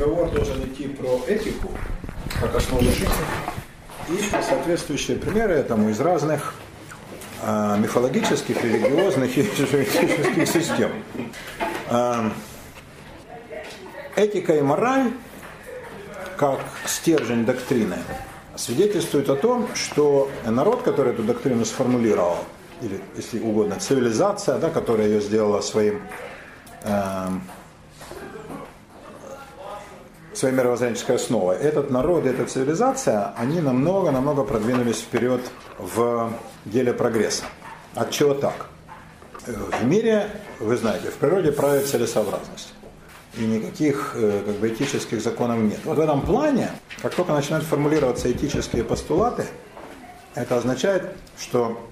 разговор должен идти про этику, как основу жизни, и соответствующие примеры этому из разных э, мифологических, религиозных и этических систем. Э, этика и мораль, как стержень доктрины, свидетельствует о том, что народ, который эту доктрину сформулировал, или, если угодно, цивилизация, да, которая ее сделала своим э, своей мировоззренческой основой. Этот народ, эта цивилизация, они намного-намного продвинулись вперед в деле прогресса. От чего так? В мире, вы знаете, в природе правит целесообразность. И никаких э, как бы, этических законов нет. Вот в этом плане, как только начинают формулироваться этические постулаты, это означает, что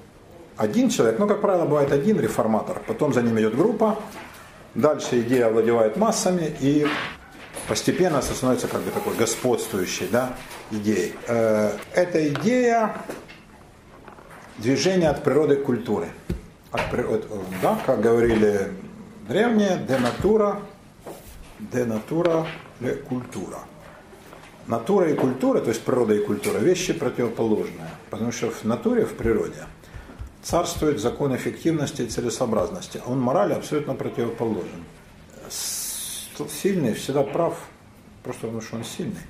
один человек, ну, как правило, бывает один реформатор, потом за ним идет группа, дальше идея овладевает массами, и постепенно становится как бы такой господствующей да, идеей. Э, эта идея движения от природы к культуре. От, от, да, как говорили древние, денатура, денатура, ле культура. Натура и культура, то есть природа и культура, вещи противоположные. Потому что в натуре, в природе, царствует закон эффективности и целесообразности. Он морали абсолютно противоположен сильный всегда прав, просто потому что он сильный.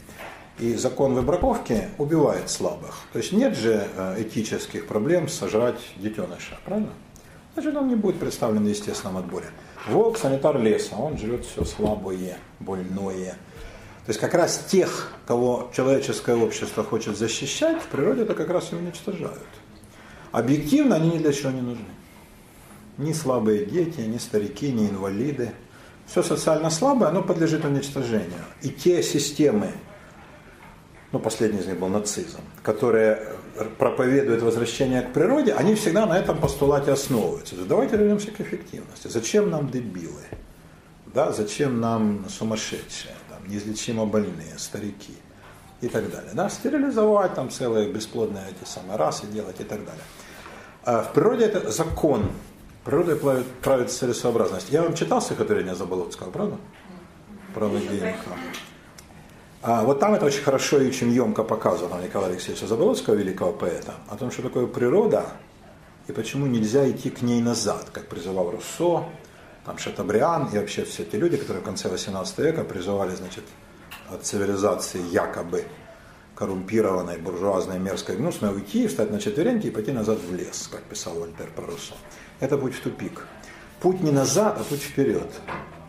И закон выбраковки убивает слабых. То есть нет же э, этических проблем сожрать детеныша, правильно? Значит, он не будет представлен в естественном отборе. Волк, санитар леса, он живет все слабое, больное. То есть как раз тех, кого человеческое общество хочет защищать, в природе это как раз и уничтожают. Объективно они ни для чего не нужны. Ни слабые дети, ни старики, ни инвалиды – все социально слабое, оно подлежит уничтожению. И те системы, ну последний из них был нацизм, которые проповедуют возвращение к природе, они всегда на этом постулате основываются. Давайте вернемся к эффективности. Зачем нам дебилы? Да, зачем нам сумасшедшие, там, неизлечимо больные, старики и так далее. Да? Стерилизовать там целые бесплодные эти самые расы делать и так далее. А в природе это закон, Природой правит, правит целесообразность. Я вам читал стихотворение Заболоцкого, правда? Про Ладейника. А вот там это очень хорошо и очень емко показано Николая Алексеевича Заболоцкого, великого поэта, о том, что такое природа и почему нельзя идти к ней назад, как призывал Руссо, там Шатабриан и вообще все эти люди, которые в конце 18 века призывали, значит, от цивилизации якобы коррумпированной, буржуазной, мерзкой, гнусной уйти, встать на четвереньки и пойти назад в лес, как писал Вольтер про Руссо это путь в тупик. Путь не назад, а путь вперед.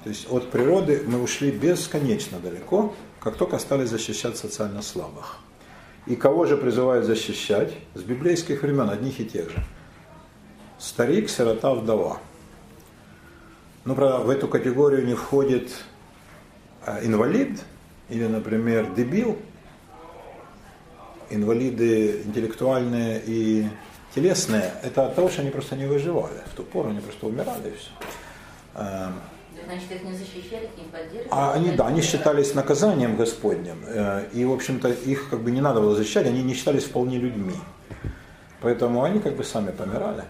То есть от природы мы ушли бесконечно далеко, как только стали защищать социально слабых. И кого же призывают защищать? С библейских времен, одних и тех же. Старик, сирота, вдова. Ну, правда, в эту категорию не входит а, инвалид или, например, дебил. Инвалиды интеллектуальные и телесные, это от того, что они просто не выживали. В ту пору они просто умирали и все. Эм, Значит, их не защищали, их не поддерживали? А они, да, они считались наказанием Господним. Э, и, в общем-то, их как бы не надо было защищать, они не считались вполне людьми. Поэтому они как бы сами помирали.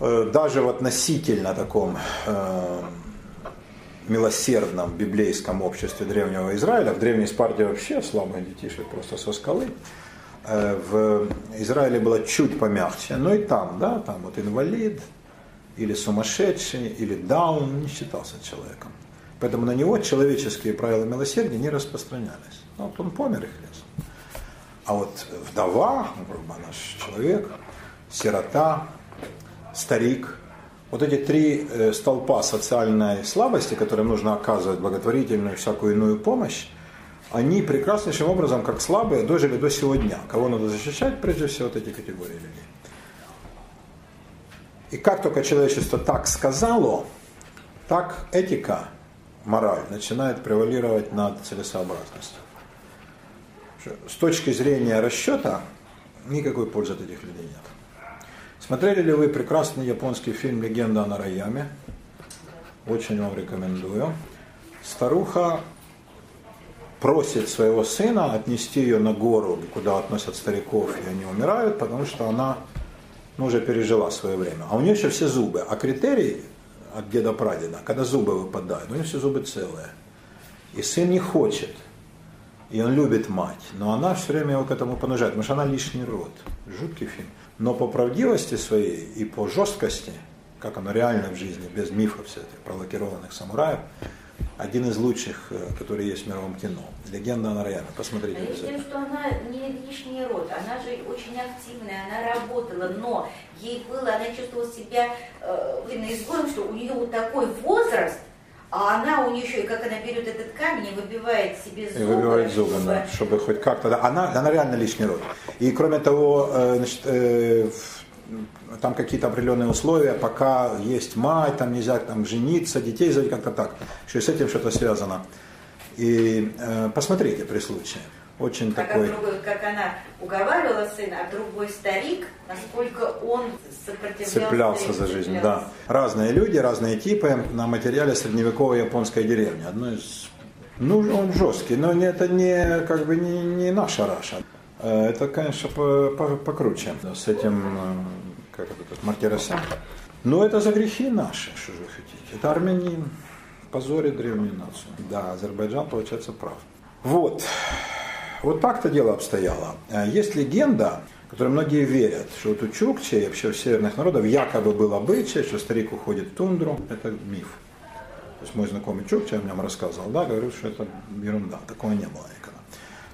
Э, даже в относительно таком э, милосердном библейском обществе древнего Израиля, в древней Спарте вообще слабые детишек просто со скалы, в Израиле было чуть помягче, но и там, да, там вот инвалид, или сумасшедший, или даун не считался человеком. Поэтому на него человеческие правила милосердия не распространялись. Ну, вот он помер их лес. А вот вдова, ну, наш человек, сирота, старик, вот эти три э, столпа социальной слабости, которым нужно оказывать благотворительную всякую иную помощь, они прекраснейшим образом, как слабые, дожили до сегодня. Кого надо защищать, прежде всего, вот эти категории людей. И как только человечество так сказало, так этика, мораль начинает превалировать над целесообразностью. С точки зрения расчета никакой пользы от этих людей нет. Смотрели ли вы прекрасный японский фильм «Легенда о Нараяме»? Очень вам рекомендую. Старуха просит своего сына отнести ее на гору, куда относят стариков, и они умирают, потому что она ну, уже пережила свое время. А у нее еще все зубы. А критерий от деда-прадеда, когда зубы выпадают, у нее все зубы целые. И сын не хочет. И он любит мать. Но она все время его к этому понуждает, потому что она лишний род. Жуткий фильм. Но по правдивости своей и по жесткости, как оно реально в жизни, без мифов всех этих провокированных самураев, один из лучших, э, который есть в мировом кино. Легенда о Нараяме. Посмотрите. А тем, что она не лишний род, она же очень активная, она работала, но ей было, она чувствовала себя э, изгоем, что у нее вот такой возраст, а она у нее еще, и как она берет этот камень и выбивает себе зубы. И выбивает зубы, чтобы... да, чтобы хоть как-то. Да. Она, она реально лишний род. И кроме того, э, значит, э, там какие-то определенные условия, пока есть мать, там нельзя там, жениться, детей заводить, как-то так. Еще и с этим что-то связано. И э, посмотрите при случае. Очень как такой... Другой, как она уговаривала сына, а другой старик, насколько он сопротивлялся. Цеплялся за жизнь, цеплялся. да. Разные люди, разные типы на материале средневековой японской деревни. Одно из... Ну, он жесткий, но это не, как бы не, не наша Раша. Э, это, конечно, покруче. С этим, э, как это, тут, Мартиросян. Но это за грехи наши, что же вы хотите. Это армянин, позорит древнюю нацию. Да, Азербайджан, получается, прав. Вот. Вот так-то дело обстояло. Э, есть легенда, которой многие верят, что вот у Чукчи и вообще у северных народов якобы был обычай, что старик уходит в тундру. Это миф. То есть мой знакомый Чукча о нем рассказывал, да, говорил, что это ерунда, такого не было.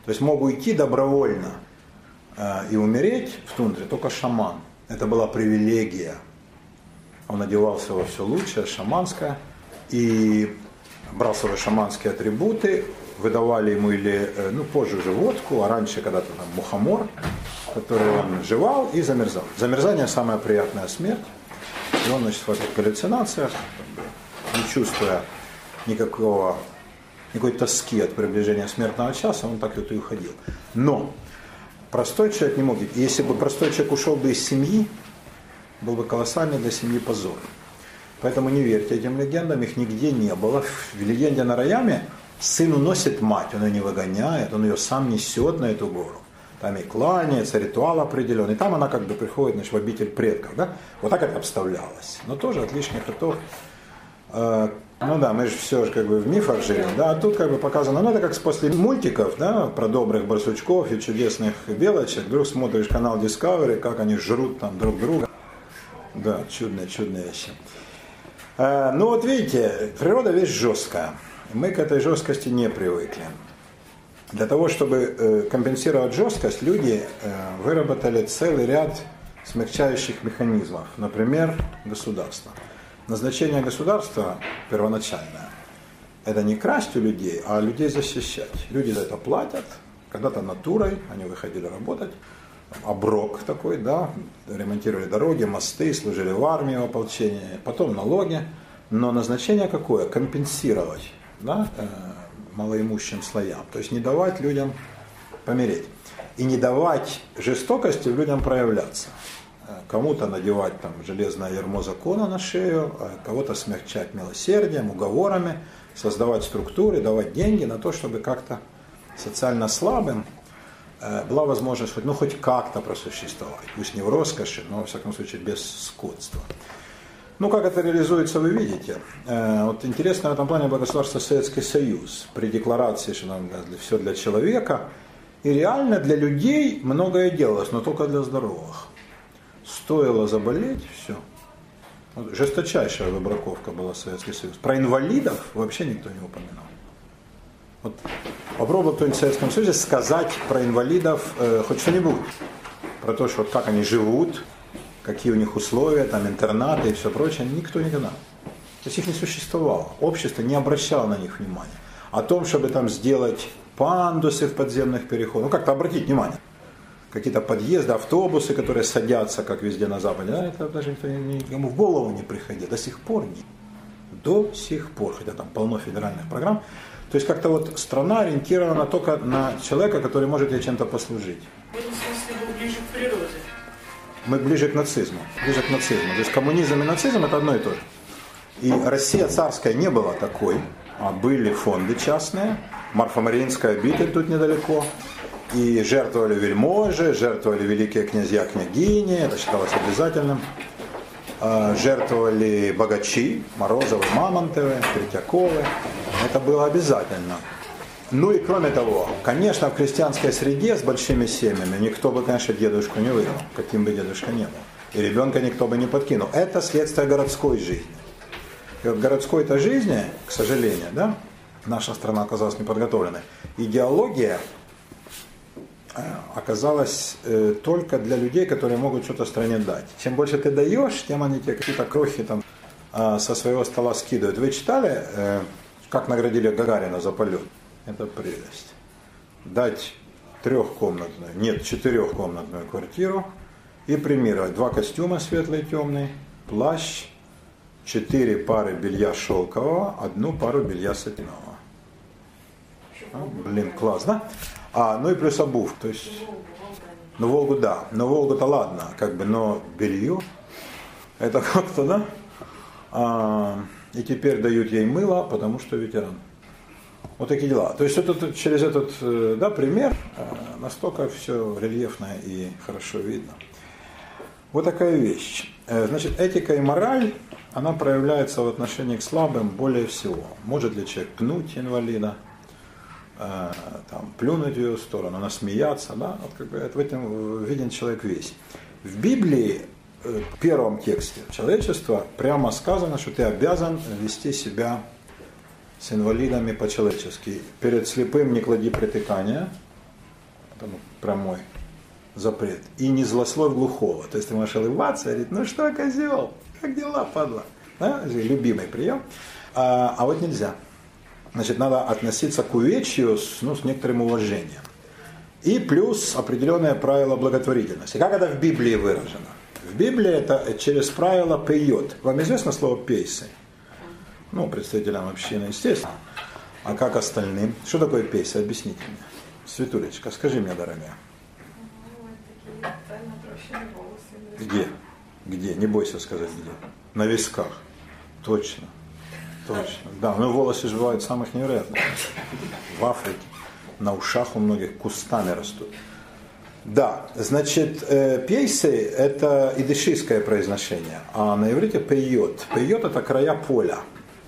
То есть мог уйти добровольно э, и умереть в тундре только шаман. Это была привилегия. Он одевался во все лучшее, шаманское, и брал свои шаманские атрибуты, выдавали ему или, э, ну, позже уже водку, а раньше когда-то там мухомор, который он жевал и замерзал. Замерзание самая приятная смерть. И он, значит, в этих галлюцинациях, не чувствуя никакого, никакой тоски от приближения смертного часа, он так вот и уходил. Но простой человек не мог. Если бы простой человек ушел бы из семьи, был бы колоссальный для семьи позор. Поэтому не верьте этим легендам, их нигде не было. В легенде на Раяме сын уносит мать, он ее не выгоняет, он ее сам несет на эту гору. Там и кланяется, ритуал определенный. Там она как бы приходит значит, в обитель предков. Да? Вот так это обставлялось. Но тоже от лишних ртов. Ну да, мы же все же как бы в мифах жили, да, а тут как бы показано, ну это как после мультиков, да, про добрых барсучков и чудесных белочек, вдруг смотришь канал Discovery, как они жрут там друг друга. Да, чудные, чудные вещи. Э, ну вот видите, природа вещь жесткая. Мы к этой жесткости не привыкли. Для того, чтобы э, компенсировать жесткость, люди э, выработали целый ряд смягчающих механизмов. Например, государство. Назначение государства первоначальное – это не красть у людей, а людей защищать. Люди за это платят, когда-то натурой, они выходили работать, оброк такой, да, ремонтировали дороги, мосты, служили в армии, в ополчении, потом налоги. Но назначение какое? Компенсировать да, э, малоимущим слоям. То есть не давать людям помереть. И не давать жестокости людям проявляться. Э, кому-то надевать там железное ермо закона на шею, а кого-то смягчать милосердием, уговорами, создавать структуры, давать деньги на то, чтобы как-то социально слабым э, была возможность хоть, ну, хоть как-то просуществовать. Пусть не в роскоши, но, во всяком случае, без скотства. Ну, как это реализуется, вы видите. Э, вот интересно в этом плане было государство Советский Союз при декларации, что нам для, все для человека. И реально для людей многое делалось, но только для здоровых. Стоило заболеть, все. Вот жесточайшая выбраковка была Советский Союз. Про инвалидов вообще никто не упоминал. Вот попробуй кто-нибудь в Советском Союзе сказать про инвалидов э, хоть что-нибудь. Про то, что вот как они живут, какие у них условия, там интернаты и все прочее, никто не знал. То есть их не существовало. Общество не обращало на них внимания. О том, чтобы там сделать пандусы в подземных переходах, ну как-то обратить внимание. Какие-то подъезды, автобусы, которые садятся, как везде на Западе, да, это даже никому в голову не приходило. До сих пор не. До сих пор, хотя там полно федеральных программ. То есть как-то вот страна ориентирована только на человека, который может ей чем-то послужить. В этом смысле был ближе к природе мы ближе к нацизму. Ближе к нацизму. То есть коммунизм и нацизм это одно и то же. И Россия царская не была такой, а были фонды частные. Марфа-Мариинская обитель тут недалеко. И жертвовали вельможи, жертвовали великие князья, княгини, это считалось обязательным. А, жертвовали богачи, Морозовы, Мамонтовы, Третьяковы. Это было обязательно. Ну и кроме того, конечно, в крестьянской среде с большими семьями никто бы, конечно, дедушку не выгнал, каким бы дедушка ни был. И ребенка никто бы не подкинул. Это следствие городской жизни. И вот городской-то жизни, к сожалению, да, наша страна оказалась неподготовленной. Идеология оказалась э, только для людей, которые могут что-то стране дать. Чем больше ты даешь, тем они тебе какие-то крохи там э, со своего стола скидывают. Вы читали, э, как наградили Гагарина за полет? Это прелесть. Дать трехкомнатную, нет, четырехкомнатную квартиру и премировать два костюма светлый и темный, плащ, четыре пары белья шелкового, одну пару белья сатинового. А, блин, класс, да? А, ну и плюс обувь, то есть... Ну, Волгу, да. Но Волгу-то ладно, как бы, но белье, это как-то, да? А, и теперь дают ей мыло, потому что ветеран. Вот такие дела. То есть это, через этот э, да, пример э, настолько все рельефно и хорошо видно. Вот такая вещь. Э, значит, этика и мораль, она проявляется в отношении к слабым более всего. Может ли человек пнуть инвалида, там, плюнуть в ее сторону, насмеяться, да, вот как бы в этом виден человек весь. В Библии, в первом тексте человечества прямо сказано, что ты обязан вести себя с инвалидами по-человечески. Перед слепым не клади притыкания, это прямой запрет. И не злословь глухого. То есть ты можешь улыбаться и говорить, ну что, козел, как дела, падла? Да? Любимый прием. А, а вот нельзя. Значит, надо относиться к увечью с, ну, с некоторым уважением. И плюс определенное правило благотворительности. Как это в Библии выражено? В Библии это через правило «пьет». Вам известно слово «пейсы»? Ну, представителям общины, естественно. А как остальным? Что такое пейса? Объясните мне. Светулечка, скажи мне, дорогая. Где? Где? Не бойся сказать где. На висках. Точно. Точно. Да, но волосы же бывают самых невероятных. В Африке. На ушах у многих кустами растут. Да, значит, э, пейсы – это идышийское произношение, а на иврите пейот. Пейот – это края поля.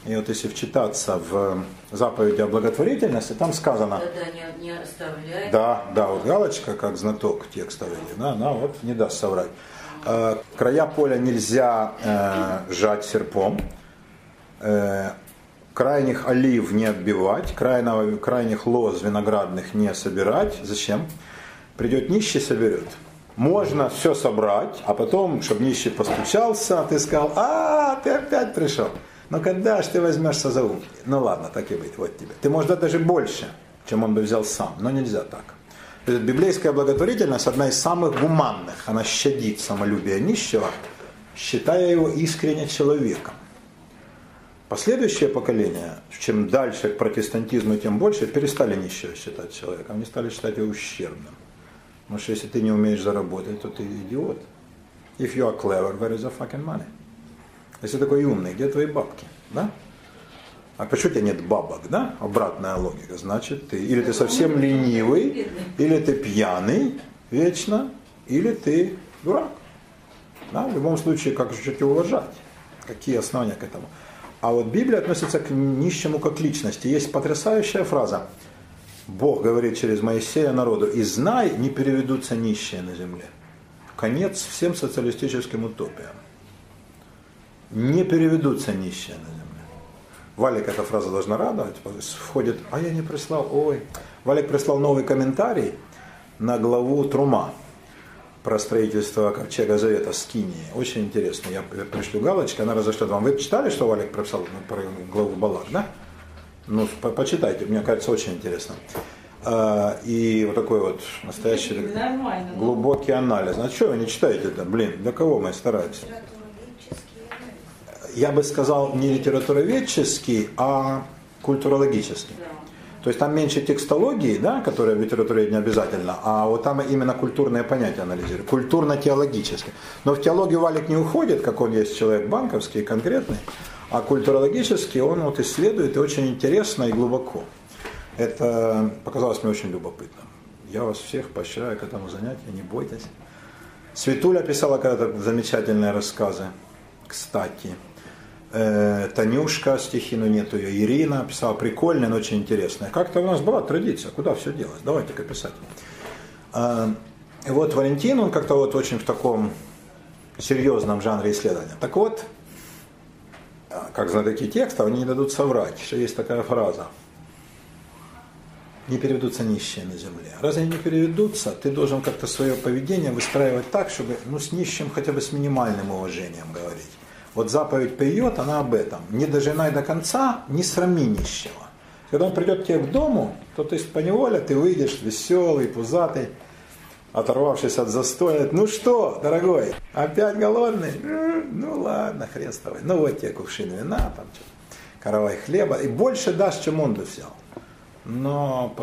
И вот если вчитаться в заповеди о благотворительности, там сказано... Тогда не, не оставляй. Да, да, вот галочка, как знаток текста, да, она вот не даст соврать. Э, края поля нельзя э, сжать серпом, крайних олив не отбивать, крайного, крайних лоз виноградных не собирать. Зачем? Придет нищий, соберет. Можно все собрать, а потом, чтобы нищий постучался, ты сказал, а, ты опять пришел. Но когда же ты возьмешься за ум? Ну ладно, так и быть, вот тебе. Ты можешь дать даже больше, чем он бы взял сам, но нельзя так. То библейская благотворительность одна из самых гуманных. Она щадит самолюбие нищего, считая его искренне человеком. Последующее поколение, чем дальше к протестантизму, тем больше, перестали нищего считать человеком. Они стали считать его ущербным. Потому что если ты не умеешь заработать, то ты идиот. If you are clever, where is the fucking money? Если такой умный, где твои бабки? Да? А почему у тебя нет бабок, да? Обратная логика. Значит, ты или ты совсем ленивый, или ты пьяный вечно, или ты дурак. Да? В любом случае, как же тебя уважать? Какие основания к этому? А вот Библия относится к нищему как личности. Есть потрясающая фраза. Бог говорит через Моисея народу, и знай, не переведутся нищие на земле. Конец всем социалистическим утопиям не переведутся нищие на земле. Валик эта фраза должна радовать. Входит, а я не прислал, ой. Валик прислал новый комментарий на главу Трума про строительство Ковчега Завета с Кинии. Очень интересно. Я пришлю галочки, она разошлет вам. Вы читали, что Валик прописал про главу Балак, да? Ну, по почитайте, мне кажется, очень интересно. А, и вот такой вот настоящий глубокий анализ. А что вы не читаете это? Блин, для кого мы стараемся? я бы сказал, не литературоведческий, а культурологический. То есть там меньше текстологии, да, которая в литературе не обязательно, а вот там именно культурные понятия анализируют, культурно-теологические. Но в теологию Валик не уходит, как он есть человек банковский, конкретный, а культурологически он вот исследует и очень интересно и глубоко. Это показалось мне очень любопытным. Я вас всех поощряю к этому занятию, не бойтесь. Светуля писала когда-то замечательные рассказы, кстати. Э, Танюшка стихи, но нету ее. Ирина писала прикольная, но очень интересная. Как-то у нас была традиция, куда все делать? Давайте-ка писать. А, и вот Валентин, он как-то вот очень в таком серьезном жанре исследования. Так вот, а, как знатоки текста, они не дадут соврать, что есть такая фраза. Не переведутся нищие на земле. Раз они не переведутся, ты должен как-то свое поведение выстраивать так, чтобы ну, с нищим хотя бы с минимальным уважением говорить. Вот заповедь приет, она об этом. Не дожинай до конца, не срами нищего. Когда он придет к тебе к дому, то ты по неволе ты выйдешь веселый, пузатый, оторвавшись от застоя. Ну что, дорогой, опять голодный? Ну ладно, тобой. Ну вот тебе кувшин вина, там что каравай хлеба. И больше дашь, чем он бы взял. Но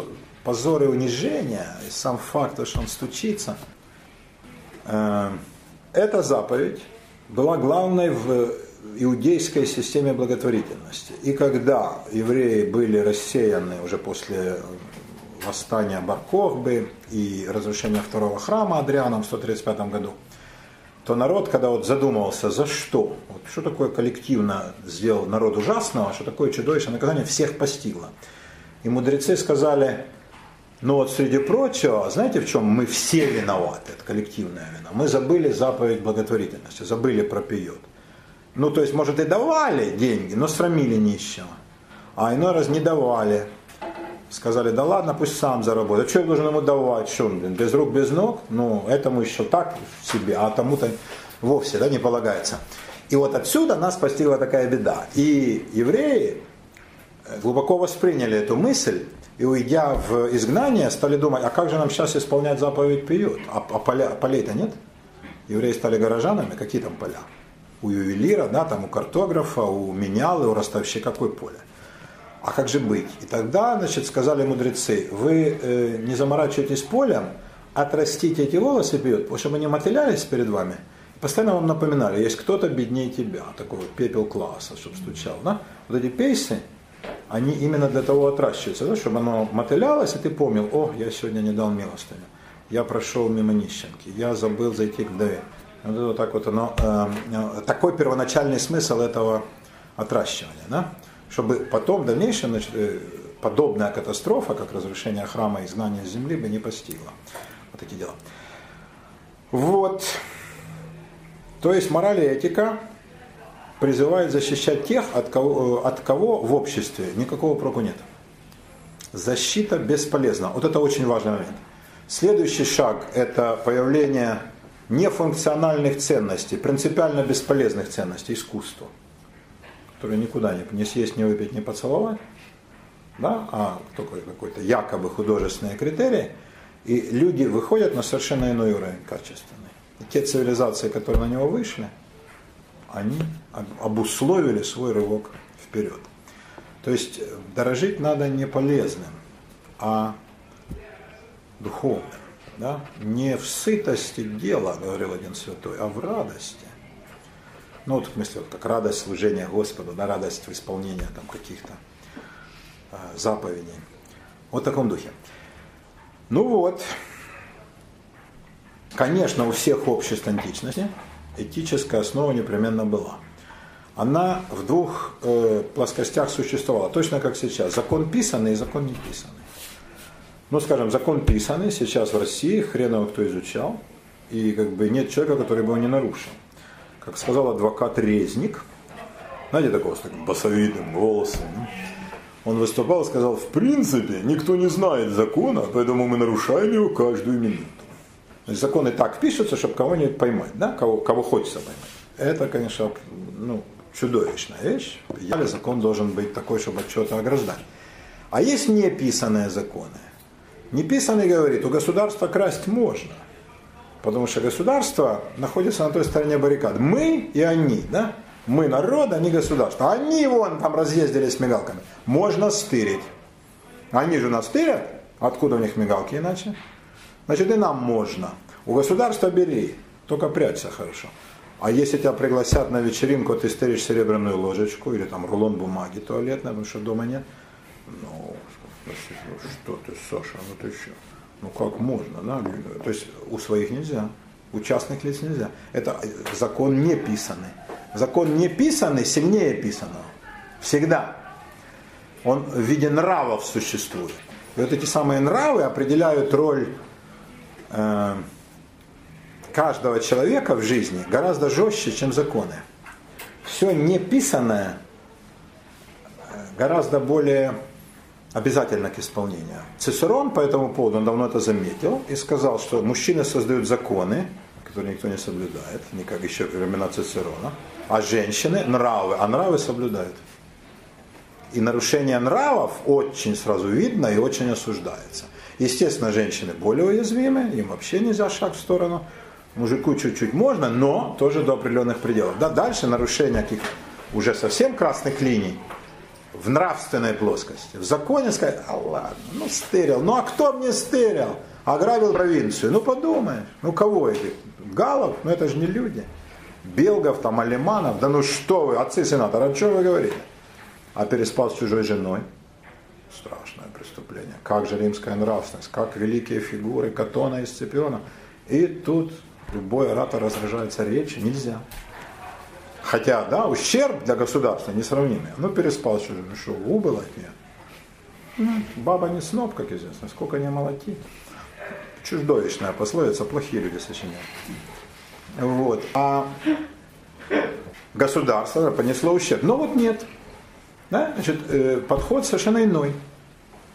позор и унижение, и сам факт, что он стучится, э, это заповедь, была главной в иудейской системе благотворительности. И когда евреи были рассеяны уже после восстания Баркохбы и разрушения второго храма Адрианом в 135 году, то народ, когда вот задумывался, за что, вот что такое коллективно сделал народ ужасного, что такое чудовищное наказание, всех постигло. И мудрецы сказали, но вот среди прочего, знаете, в чем мы все виноваты, это коллективная вина. Мы забыли заповедь благотворительности, забыли про пиот. Ну, то есть, может, и давали деньги, но срамили нищего. А иной раз не давали. Сказали, да ладно, пусть сам заработает. А что я должен ему давать? Что он, без рук, без ног? Ну, этому еще так себе, а тому-то вовсе да, не полагается. И вот отсюда нас постигла такая беда. И евреи глубоко восприняли эту мысль, и уйдя в изгнание, стали думать, а как же нам сейчас исполнять заповедь пьют? А, а поля, полей-то нет? Евреи стали горожанами, какие там поля? У ювелира, да, там у картографа, у менялы, у ростовщика какое поле? А как же быть? И тогда, значит, сказали мудрецы, вы э, не заморачивайтесь полем, отрастите эти волосы пьют, чтобы они мотылялись перед вами. Постоянно вам напоминали, есть кто-то беднее тебя, такой вот пепел класса, чтобы стучал. Да? Вот эти пейсы, они именно для того отращиваются, да, чтобы оно мотылялось, и ты помнил, о, я сегодня не дал милостыню, я прошел мимо нищенки, я забыл зайти к вдове. Вот, вот так вот оно, э, э, такой первоначальный смысл этого отращивания, да? чтобы потом в дальнейшем значит, э, подобная катастрофа, как разрушение храма и изгнание с земли, бы не постигла. Вот такие дела. Вот. То есть мораль и этика призывает защищать тех, от кого, э, от кого в обществе никакого проку нет. Защита бесполезна. Вот это очень важный момент. Следующий шаг – это появление нефункциональных ценностей, принципиально бесполезных ценностей, искусства, которые никуда не, не съесть, не выпить, не поцеловать, да, а только какой-то якобы художественные критерии, и люди выходят на совершенно иной уровень качественный. И те цивилизации, которые на него вышли – они обусловили свой рывок вперед. То есть э, дорожить надо не полезным, а духовным. Да? Не в сытости дела, говорил один святой, а в радости. Ну вот в смысле, вот как радость служения Господу, да, радость в исполнении там, каких-то э, заповедей. Вот в таком духе. Ну вот, конечно, у всех обществ античности – этическая основа непременно была. Она в двух э, плоскостях существовала, точно как сейчас. Закон писанный и закон не писанный. Ну, скажем, закон писанный сейчас в России, хрен его кто изучал, и как бы нет человека, который бы его не нарушил. Как сказал адвокат Резник, знаете, такого с таким басовитым голосом, он выступал и сказал, в принципе, никто не знает закона, поэтому мы нарушаем его каждую минуту. Законы так пишутся, чтобы кого-нибудь поймать, да? кого, кого хочется поймать. Это, конечно, ну, чудовищная вещь. Я закон должен быть такой, чтобы от чего-то ограждать. А есть неписанные законы. Неписанный говорит, у государства красть можно. Потому что государство находится на той стороне баррикад. Мы и они, да? Мы народ, они государство. Они вон там разъездили с мигалками. Можно стырить. Они же нас стырят. Откуда у них мигалки иначе? Значит, и нам можно. У государства бери, только прячься хорошо. А если тебя пригласят на вечеринку, ты стыришь серебряную ложечку или там рулон бумаги туалетной, потому что дома нет, ну, что ты, Саша, ну ты что? Ну как можно, да? То есть у своих нельзя, у частных лиц нельзя. Это закон не писанный. Закон не писанный сильнее писанного. Всегда. Он в виде нравов существует. И вот эти самые нравы определяют роль э, каждого человека в жизни гораздо жестче, чем законы. Все неписанное э, гораздо более обязательно к исполнению. Цицерон по этому поводу, он давно это заметил и сказал, что мужчины создают законы, которые никто не соблюдает, не как еще в времена Цицерона, а женщины нравы, а нравы соблюдают. И нарушение нравов очень сразу видно и очень осуждается. Естественно, женщины более уязвимы, им вообще нельзя шаг в сторону. Мужику чуть-чуть можно, но тоже до определенных пределов. Да, дальше нарушение каких уже совсем красных линий в нравственной плоскости. В законе сказать, а ладно, ну стырил. Ну а кто мне стырил? Ограбил провинцию. Ну подумай, ну кого эти? Галов? Ну это же не люди. Белгов, там, Алиманов. Да ну что вы, отцы сенатора, что вы говорите? А переспал с чужой женой. Страшное преступление. Как же римская нравственность, как великие фигуры Катона и Сципиона. И тут любой оратор разражается речью. Нельзя. Хотя, да, ущерб для государства несравнимый. Ну, переспал чужой, ну что, убыл от нее. Ну, баба не сноб, как известно, сколько не молоти. Чуждовищная пословица, плохие люди сочиняют. Вот. А государство понесло ущерб. Но вот нет. Да? Значит, э, подход совершенно иной,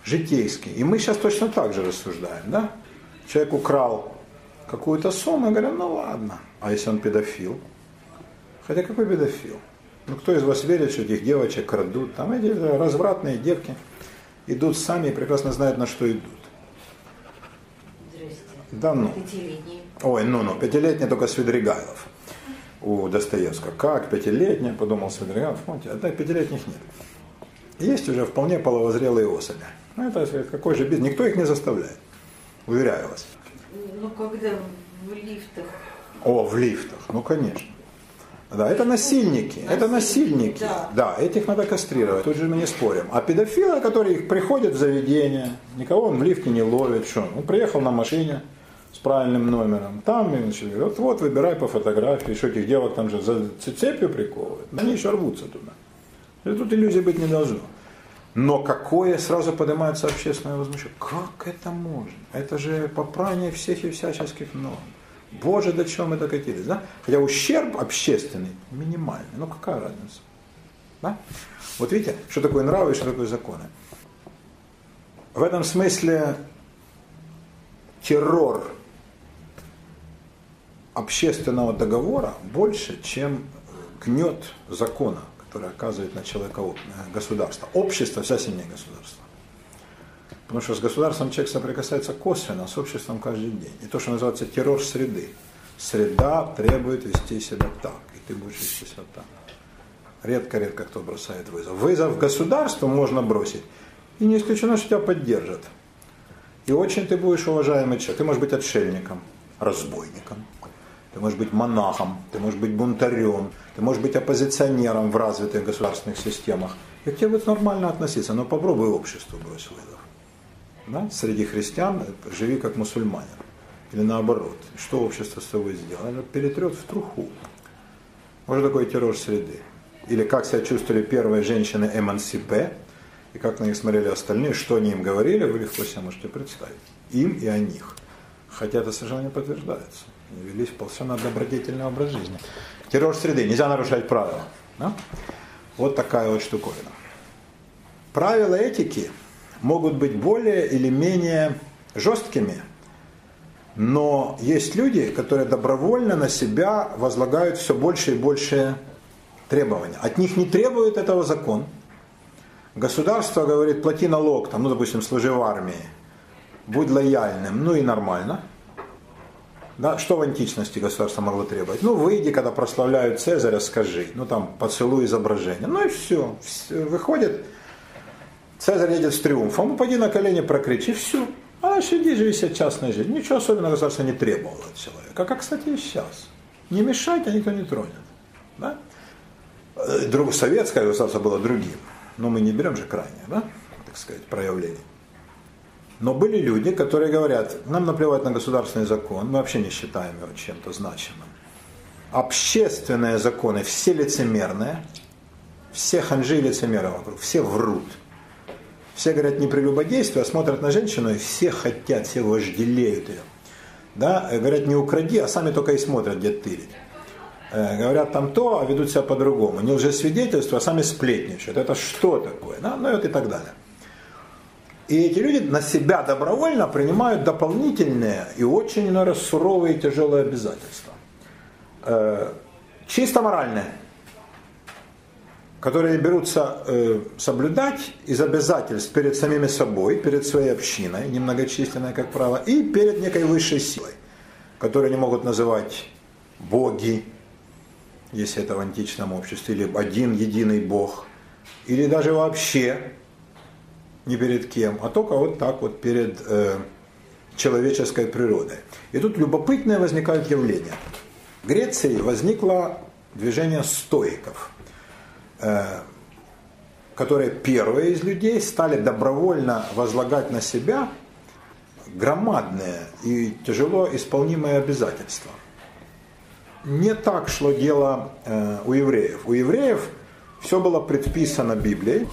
житейский. И мы сейчас точно так же рассуждаем. Да? Человек украл какую-то сумму, и говорим, ну ладно. А если он педофил? Хотя какой педофил? Ну кто из вас верит, что этих девочек крадут? Там эти развратные девки идут сами и прекрасно знают, на что идут. Здрасте. Да ну. Пятилетний. Ой, ну-ну, пятилетний только Свидригайлов у Достоевского. Как пятилетняя, подумал Свидригайлов, помните, а так пятилетних нет. Есть уже вполне половозрелые особи. Ну, это какой же бизнес, никто их не заставляет, уверяю вас. Ну, когда в лифтах. О, в лифтах, ну конечно. Да, это насильники, это насильники. Да. да, этих надо кастрировать, тут же мы не спорим. А педофилы, которые приходят в заведение, никого он в лифте не ловит, что он приехал на машине с правильным номером, там, значит, вот, вот выбирай по фотографии, что этих девок там же за цепью приковывают, они еще рвутся туда. И тут иллюзий быть не должно. Но какое сразу поднимается общественное возмущение? Как это можно? Это же попрание всех и всяческих норм. Боже, до чего мы докатились, да? Хотя ущерб общественный минимальный. Ну какая разница? Да? Вот видите, что такое нравы и что такое законы. В этом смысле террор общественного договора больше, чем гнет закона, который оказывает на человека государство. Общество вся сильнее государства. Потому что с государством человек соприкасается косвенно, с обществом каждый день. И то, что называется террор среды. Среда требует вести себя так, и ты будешь вести себя так. Редко-редко кто бросает вызов. Вызов государству можно бросить, и не исключено, что тебя поддержат. И очень ты будешь уважаемый человек. Ты можешь быть отшельником, разбойником, ты можешь быть монахом, ты можешь быть бунтарем, ты можешь быть оппозиционером в развитых государственных системах. И к тебе будет нормально относиться, но попробуй обществу брось вызов да, среди христиан живи как мусульманин. Или наоборот. Что общество с тобой сделало? Оно перетрет в труху. Может такой террор среды. Или как себя чувствовали первые женщины эмансипе, и как на них смотрели остальные, что они им говорили, вы легко себе можете представить. Им и о них. Хотя это совершенно не подтверждается. Они вели совершенно добродетельный образ жизни. Террор среды. Нельзя нарушать правила. Да? Вот такая вот штуковина. Правила этики – могут быть более или менее жесткими, но есть люди, которые добровольно на себя возлагают все больше и больше требования. От них не требует этого закон. Государство говорит, плати налог, там, ну, допустим, служи в армии, будь лояльным, ну и нормально. Да, что в античности государство могло требовать? Ну, выйди, когда прославляют Цезаря, скажи. Ну, там, поцелуй изображение. Ну и все. Выходит Цезарь едет с триумфом, упади на колени, прокричи, все. А сиди, живи себе частной жизнью. Ничего особенного государство не требовало от человека. Как, кстати, и сейчас. Не мешать, никто не тронет. Да? Э, друг, советское государство было другим. Но мы не берем же крайнее, да? так сказать, проявление. Но были люди, которые говорят, нам наплевать на государственный закон, мы вообще не считаем его чем-то значимым. общественные законы, все лицемерные, все ханжи и лицемеры вокруг, все врут. Все говорят не прелюбодействие, а смотрят на женщину и все хотят, все вожделеют ее. Да? Говорят, не укради, а сами только и смотрят, где тырить. Э, говорят там то, а ведут себя по-другому. Не лжесвидетельство, а сами сплетничают. Это что такое? Да? Ну и вот и так далее. И эти люди на себя добровольно принимают дополнительные и очень, наверное, суровые и тяжелые обязательства. Э, чисто моральные, которые берутся э, соблюдать из обязательств перед самими собой, перед своей общиной, немногочисленной, как правило, и перед некой высшей силой, которую они могут называть боги, если это в античном обществе, или один единый бог, или даже вообще не перед кем, а только вот так вот перед э, человеческой природой. И тут любопытное возникают явления. В Греции возникло движение стоиков, э, которые первые из людей стали добровольно возлагать на себя громадные и тяжело исполнимые обязательства. Не так шло дело э, у евреев. У евреев все было предписано Библией,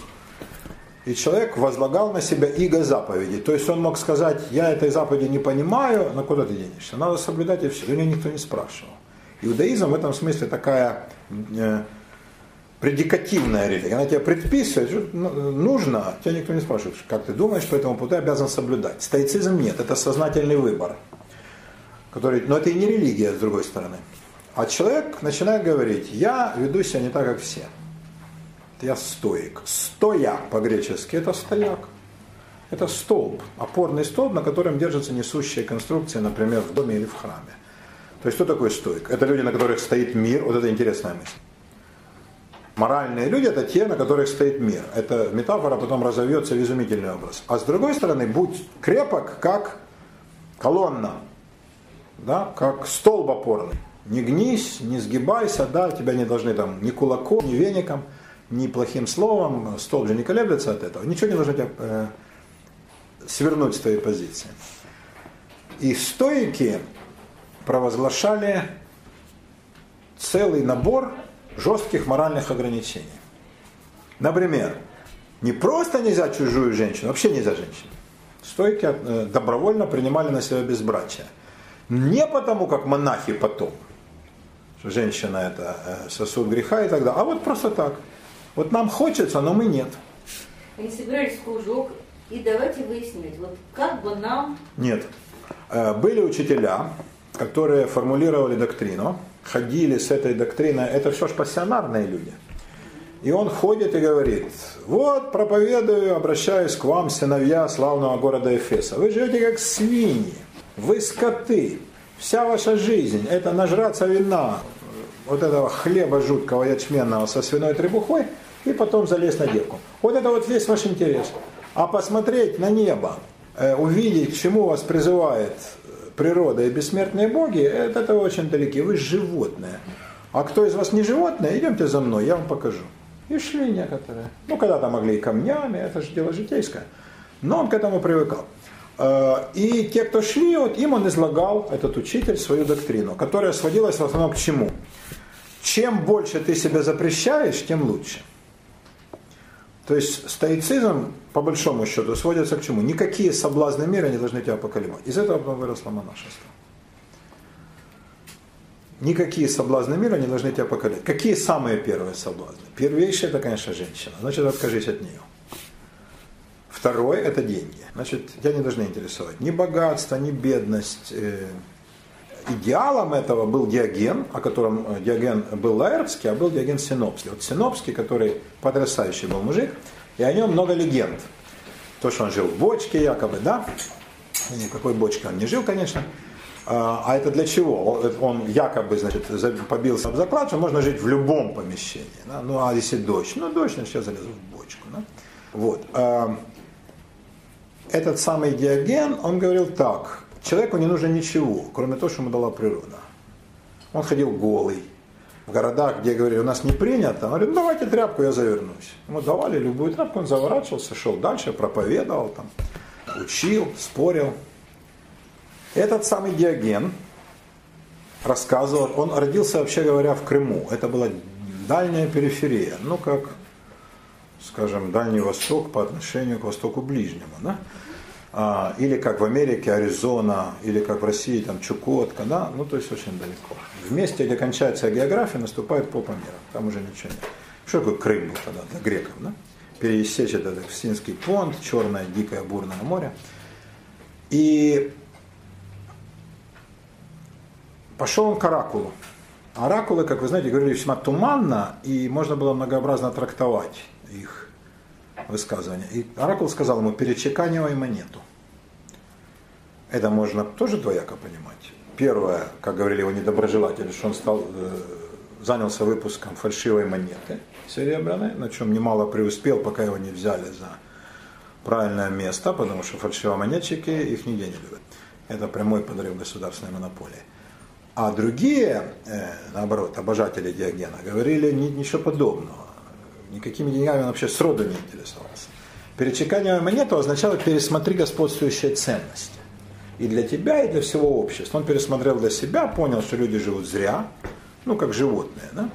и человек возлагал на себя иго заповеди. То есть он мог сказать, я этой заповеди не понимаю, но куда ты денешься? Надо соблюдать и все. У него никто не спрашивал. Иудаизм в этом смысле такая э, предикативная религия. Она тебе предписывает, ну, нужно, тебя никто не спрашивает, как ты думаешь, по этому обязан соблюдать. Стоицизм нет, это сознательный выбор. Который, но это и не религия, с другой стороны. А человек начинает говорить, я веду себя не так, как все я стоик. Стоя по-гречески это стояк. Это столб, опорный столб, на котором держатся несущие конструкции, например, в доме или в храме. То есть что такое стоик? Это люди, на которых стоит мир. Вот это интересная мысль. Моральные люди это те, на которых стоит мир. Это метафора потом разовьется в изумительный образ. А с другой стороны, будь крепок, как колонна, да, как столб опорный. Не гнись, не сгибайся, да, тебя не должны там ни кулаком, ни веником – ни плохим словом, стол же не колеблется от этого, ничего не должно тебя э, свернуть с твоей позиции. И стойки провозглашали целый набор жестких моральных ограничений. Например, не просто нельзя чужую женщину, вообще нельзя женщину. Стойки э, добровольно принимали на себя безбрачие. Не потому, как монахи потом, что женщина это э, сосуд греха и так далее, а вот просто так – вот нам хочется, но мы нет. Они собирались в кружок и давайте выяснять, вот как бы нам... Нет. Э, были учителя, которые формулировали доктрину, ходили с этой доктриной, это все ж пассионарные люди. И он ходит и говорит, вот проповедую, обращаюсь к вам, сыновья славного города Эфеса. Вы живете как свиньи, вы скоты, вся ваша жизнь это нажраться вина, вот этого хлеба жуткого ячменного со свиной требухой, и потом залезть на девку. Вот это вот весь ваш интерес. А посмотреть на небо, э, увидеть, к чему вас призывает э, природа и бессмертные боги, это, это очень далеки. Вы животное. А кто из вас не животное, идемте за мной, я вам покажу. И шли некоторые. Ну, когда-то могли и камнями, это же дело житейское. Но он к этому привыкал. Э, и те, кто шли, вот им он излагал, этот учитель, свою доктрину, которая сводилась в основном к чему? Чем больше ты себя запрещаешь, тем лучше. То есть стоицизм, по большому счету, сводится к чему? Никакие соблазны мира не должны тебя поколебать. Из этого потом выросло монашество. Никакие соблазны мира не должны тебя поколебать. Какие самые первые соблазны? Первейший это, конечно, женщина. Значит, откажись от нее. Второй – это деньги. Значит, тебя не должны интересовать ни богатство, ни бедность, э, идеалом этого был Диоген, о котором э, Диоген был Лаэртский, а был Диоген Синопский. Вот Синопский, который потрясающий был мужик, и о нем много легенд. То, что он жил в бочке якобы, да, никакой бочке он не жил, конечно. А, а это для чего? Он якобы, значит, побился об заклад, что можно жить в любом помещении. Да? Ну, а если дождь? Ну, дождь, значит, я залезу в бочку. Да? Вот. А, этот самый Диоген, он говорил так, Человеку не нужно ничего, кроме того, что ему дала природа. Он ходил голый. В городах, где говорили, у нас не принято, он говорит, ну давайте тряпку, я завернусь. Ему давали любую тряпку, он заворачивался, шел дальше, проповедовал, там, учил, спорил. Этот самый Диоген рассказывал, он родился, вообще говоря, в Крыму. Это была дальняя периферия, ну как, скажем, Дальний Восток по отношению к Востоку Ближнему. Да? А, или как в Америке Аризона, или как в России там Чукотка, да? ну то есть очень далеко. В месте, где кончается география, наступает попа мира, там уже ничего нет. Что такое Крым был тогда для греков? Да? Пересечь этот Фсинский понт, черное, дикое, бурное море. И пошел он к оракулу. Оракулы, как вы знаете, говорили весьма туманно, и можно было многообразно трактовать их высказывания. И оракул сказал ему, перечеканивай монету. Это можно тоже двояко понимать. Первое, как говорили его недоброжелатели, что он стал, э, занялся выпуском фальшивой монеты серебряной, на чем немало преуспел, пока его не взяли за правильное место, потому что фальшивомонетчики их нигде не любят. Это прямой подрыв государственной монополии. А другие, э, наоборот, обожатели Диогена, говорили ничего подобного. Никакими деньгами он вообще сроду не интересовался. Перечеканивая монету означало пересмотри господствующие ценности. И для тебя, и для всего общества. Он пересмотрел для себя, понял, что люди живут зря, ну как животные. Да?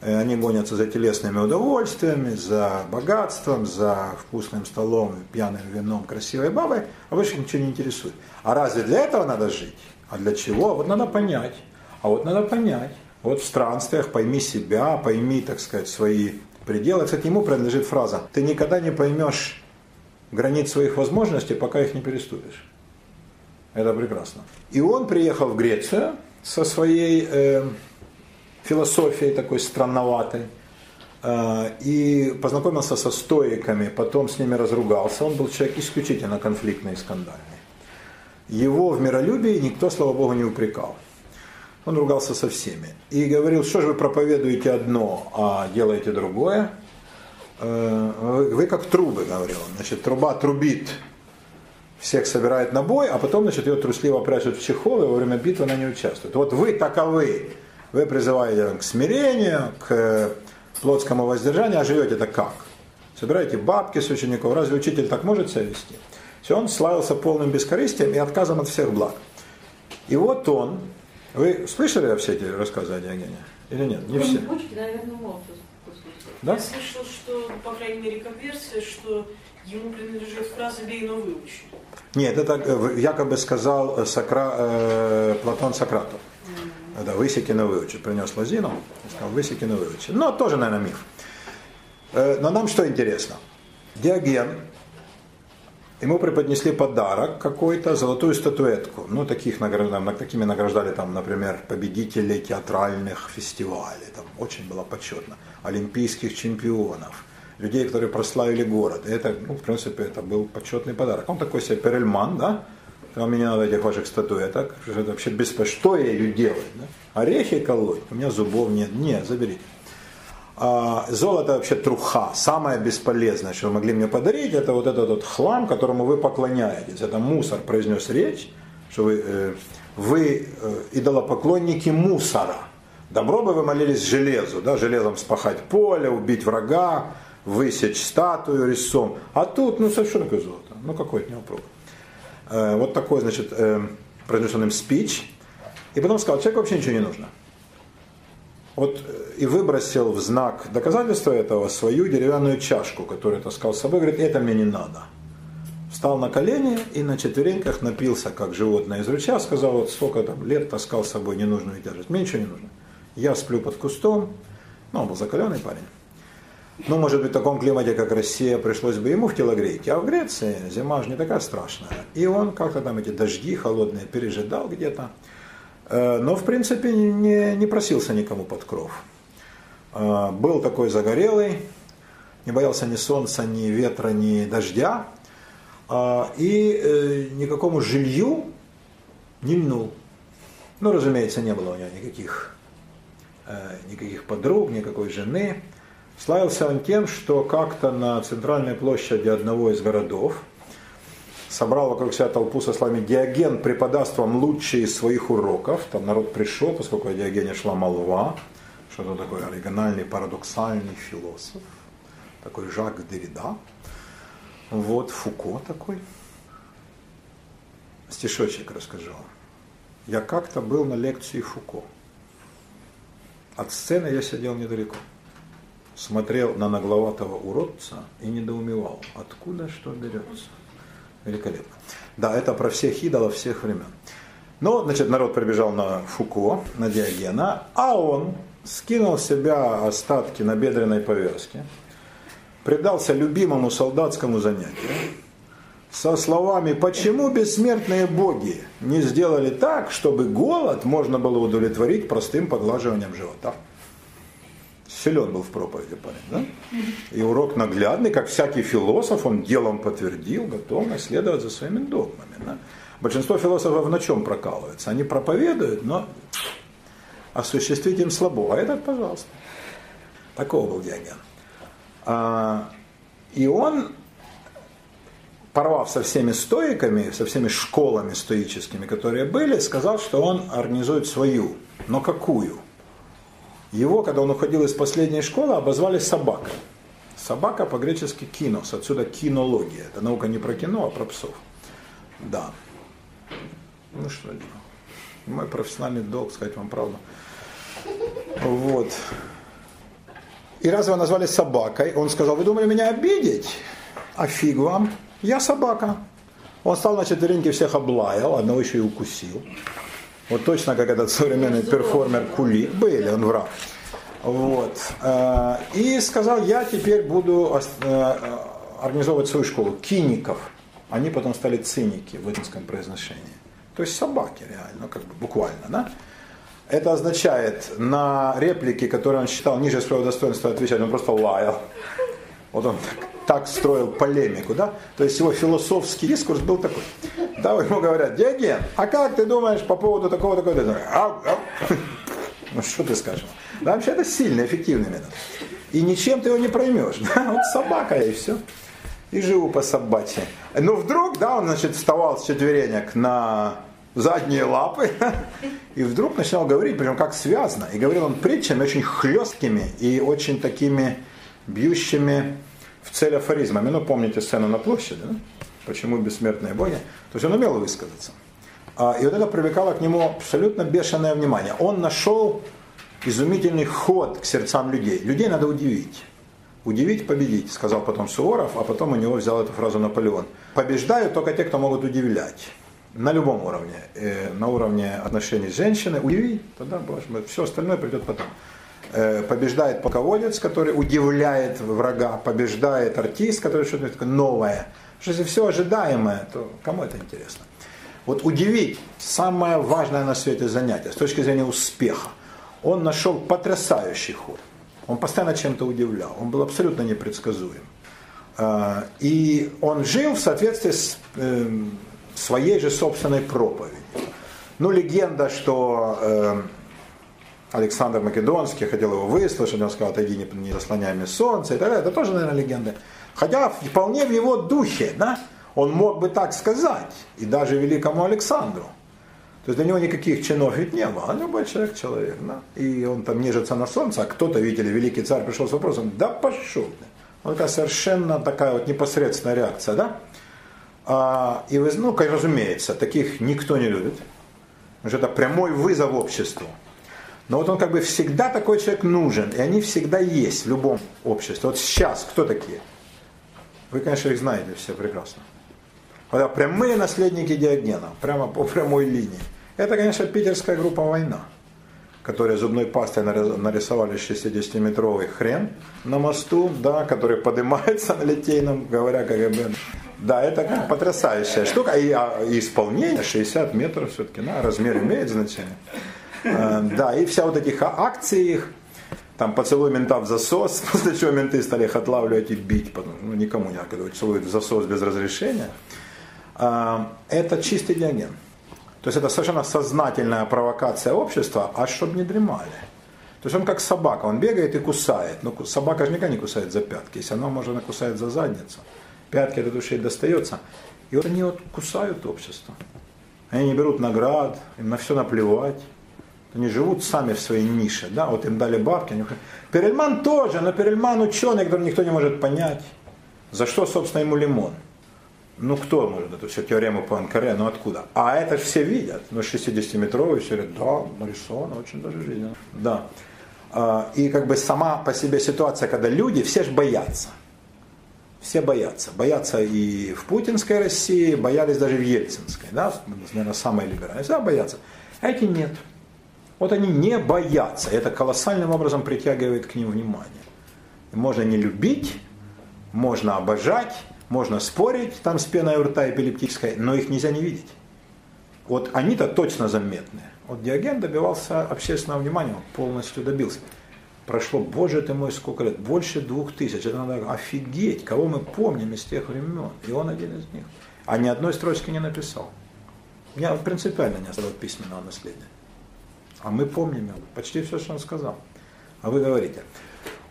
Э, они гонятся за телесными удовольствиями, за богатством, за вкусным столом, пьяным вином, красивой бабой, а больше ничего не интересует. А разве для этого надо жить? А для чего? Вот надо понять. А вот надо понять. Вот в странствиях пойми себя, пойми, так сказать, свои пределы. Кстати, ему принадлежит фраза «Ты никогда не поймешь границ своих возможностей, пока их не переступишь». Это прекрасно. И он приехал в Грецию со своей э, философией такой странноватой э, и познакомился со стоиками, потом с ними разругался. Он был человек исключительно конфликтный и скандальный. Его в миролюбии никто, слава богу, не упрекал. Он ругался со всеми. И говорил, что же вы проповедуете одно, а делаете другое. Э, вы как трубы, говорил он. Значит, труба трубит, всех собирает на бой, а потом, значит, ее трусливо прячут в чехол, и во время битвы она не участвует. Вот вы таковы. Вы призываете к смирению, к плотскому воздержанию, а живете это как? Собираете бабки с учеников. Разве учитель так может себя вести? Все, он славился полным бескорыстием и отказом от всех благ. И вот он, вы слышали все эти рассказы о Диогене? Или нет? Не все. Почки, наверное, мало да? Я слышал, что, по крайней мере, как версия, что ему принадлежит фраза «бей, но выучи». Нет, это э, якобы сказал Сокра... э, Платон Сократу. Mm-hmm. Да, высеки на выучи. Принес лозину, сказал, высеки на выучи. Но тоже, наверное, миф. Э, но нам что интересно? Диоген ему преподнесли подарок какой-то, золотую статуэтку. Ну, таких награждали, такими награждали, там, например, победителей театральных фестивалей. Там очень было почетно. Олимпийских чемпионов, людей, которые прославили город. И это, ну, в принципе, это был почетный подарок. Он такой себе перельман, да? А мне не надо этих ваших статуэток. Это вообще беспо... Что я ее делать? Да? Орехи колоть? У меня зубов нет. Нет, заберите. А, золото вообще труха, самое бесполезное, что вы могли мне подарить, это вот этот вот хлам, которому вы поклоняетесь. Это мусор, произнес речь, что вы, э, вы э, идолопоклонники мусора. Добро бы вы молились железу, да, железом спахать поле, убить врага, высечь статую резцом. А тут, ну, совершенно такое золото. Ну, какой от него прок? Э, вот такой, значит, э, произнесен им спич. И потом сказал, человеку вообще ничего не нужно. Вот и выбросил в знак доказательства этого свою деревянную чашку, которую таскал с собой, говорит, это мне не надо. Встал на колени и на четвереньках напился, как животное из ручья, сказал, вот сколько там лет таскал с собой ненужную тяжесть, мне ничего не нужно. Я сплю под кустом, ну, он был закаленный парень. Ну, может быть, в таком климате, как Россия, пришлось бы ему в телогрейке. А в Греции зима же не такая страшная. И он как-то там эти дожди холодные пережидал где-то. Э, но, в принципе, не, не просился никому под кров. Э, был такой загорелый, не боялся ни солнца, ни ветра, ни дождя. Э, и никакому жилью не льнул. Ну, разумеется, не было у него никаких, никаких подруг, никакой жены. Славился он тем, что как-то на центральной площади одного из городов – собрал вокруг себя толпу со словами «Диоген преподаст вам лучшие из своих уроков». Там народ пришел, поскольку о Диогене шла молва, что это такой оригинальный, парадоксальный философ, такой Жак Деррида. Вот Фуко такой. Стишочек расскажу. Я как-то был на лекции Фуко. От сцены я сидел недалеко. Смотрел на нагловатого уродца и недоумевал, откуда что берется. Великолепно. Да, это про всех идолов всех времен. Ну, значит, народ прибежал на Фуко, на Диогена, а он скинул с себя остатки на бедренной повязке, предался любимому солдатскому занятию, со словами «Почему бессмертные боги не сделали так, чтобы голод можно было удовлетворить простым поглаживанием живота?» Силен был в проповеди парень, да? И урок наглядный, как всякий философ, он делом подтвердил готовность следовать за своими догмами. Да? Большинство философов на чем прокалываются? Они проповедуют, но осуществить им слабо. А этот, пожалуйста. Такого был Диоген. А, и он порвав со всеми стоиками, со всеми школами стоическими, которые были, сказал, что он организует свою. Но какую? Его, когда он уходил из последней школы, обозвали собакой. Собака по-гречески кинос, отсюда кинология. Это наука не про кино, а про псов. Да. Ну что, мой профессиональный долг сказать вам правду. Вот. И раз его назвали собакой, он сказал, вы думали меня обидеть? А фиг вам. Я собака. Он стал на четвереньки всех облаял, одного еще и укусил. Вот точно как этот современный перформер Кулик. Были, он враг. Вот. Э, и сказал, я теперь буду э, организовывать свою школу киников. Они потом стали циники в латинском произношении. То есть собаки реально, как бы буквально, да? Это означает, на реплики, которые он считал ниже своего достоинства отвечать, он просто лаял. Вот он так, так строил полемику, да? То есть его философский дискурс был такой. Да, ему говорят, Диоген, а как ты думаешь по поводу такого, такого, а. Ну что ты скажешь? Да, вообще это сильный, эффективный метод. И ничем ты его не проймешь. Да? Вот собака и все. И живу по собачьи. Но вдруг, да, он, значит, вставал с четверенек на задние лапы и вдруг начинал говорить, причем как связано. И говорил он притчами очень хлесткими и очень такими бьющими в цель афоризмами. Ну, помните сцену на площади, да? почему бессмертные боги? То есть он умел высказаться. А, и вот это привлекало к нему абсолютно бешеное внимание. Он нашел изумительный ход к сердцам людей. Людей надо удивить. Удивить, победить, сказал потом Суворов, а потом у него взял эту фразу Наполеон. Побеждают только те, кто могут удивлять. На любом уровне. Э, на уровне отношений с женщиной. Удивить, тогда, боже мой, все остальное придет потом. Э, побеждает полководец, который удивляет врага, побеждает артист, который что-то такое новое. Что если все ожидаемое, то кому это интересно? Вот удивить самое важное на свете занятие с точки зрения успеха. Он нашел потрясающий ход. Он постоянно чем-то удивлял. Он был абсолютно непредсказуем. Э, и он жил в соответствии с эм, своей же собственной проповедью. Ну, легенда, что эм, Александр Македонский хотел его выслушать, он сказал, отойди, не, не заслоняй мне солнце и так далее. Это тоже, наверное, легенда. Хотя вполне в его духе, да, он мог бы так сказать, и даже великому Александру. То есть для него никаких чинов ведь не было, а любой человек человек, да? и он там нежится на солнце, а кто-то, видите ли, великий царь пришел с вопросом, да пошел ты. Вот такая совершенно такая вот непосредственная реакция, да? А, и вы, ну, разумеется, таких никто не любит. Потому что это прямой вызов обществу. Но вот он как бы всегда такой человек нужен, и они всегда есть в любом обществе. Вот сейчас кто такие? Вы, конечно, их знаете все прекрасно. Вот прямые наследники Диогена, прямо по прямой линии. Это, конечно, питерская группа «Война», которая зубной пастой нарисовали 60-метровый хрен на мосту, да, который поднимается на Литейном, говоря КГБ. Да, это как потрясающая штука. И, а, и исполнение 60 метров все-таки, да, размер имеет значение. Э, да, и вся вот этих акций их, там поцелуй мента в засос, после чего менты стали их отлавливать и бить, потом, ну, никому не надо, когда целуют в засос без разрешения. Э, это чистый диаген. То есть это совершенно сознательная провокация общества, а чтобы не дремали. То есть он как собака, он бегает и кусает. Но ну, собака же никогда не кусает за пятки, если она может, она кусает за задницу. Пятки до души достается. И вот они вот кусают общество. Они не берут наград, им на все наплевать. Они живут сами в своей нише. Да? Вот им дали бабки. Они... Перельман тоже, но Перельман ученый, который никто не может понять. За что, собственно, ему лимон? Ну кто может эту всю теорему по Анкаре, ну откуда? А это же все видят. Ну 60-метровый все говорят, да, нарисовано, очень даже жизненно. Да. А, и как бы сама по себе ситуация, когда люди, все же боятся. Все боятся. Боятся и в путинской России, боялись даже в ельцинской, да, наверное, самые либеральные. Всегда боятся. А эти нет. Вот они не боятся. Это колоссальным образом притягивает к ним внимание. Можно не любить, можно обожать, можно спорить там с пеной у рта эпилептической, но их нельзя не видеть. Вот они-то точно заметны. Вот Диоген добивался общественного внимания, он полностью добился. Прошло, боже ты мой, сколько лет, больше двух тысяч. Это надо офигеть, кого мы помним из тех времен. И он один из них. А ни одной строчки не написал. Я принципиально не оставил письменного наследия. А мы помним его, почти все, что он сказал. А вы говорите,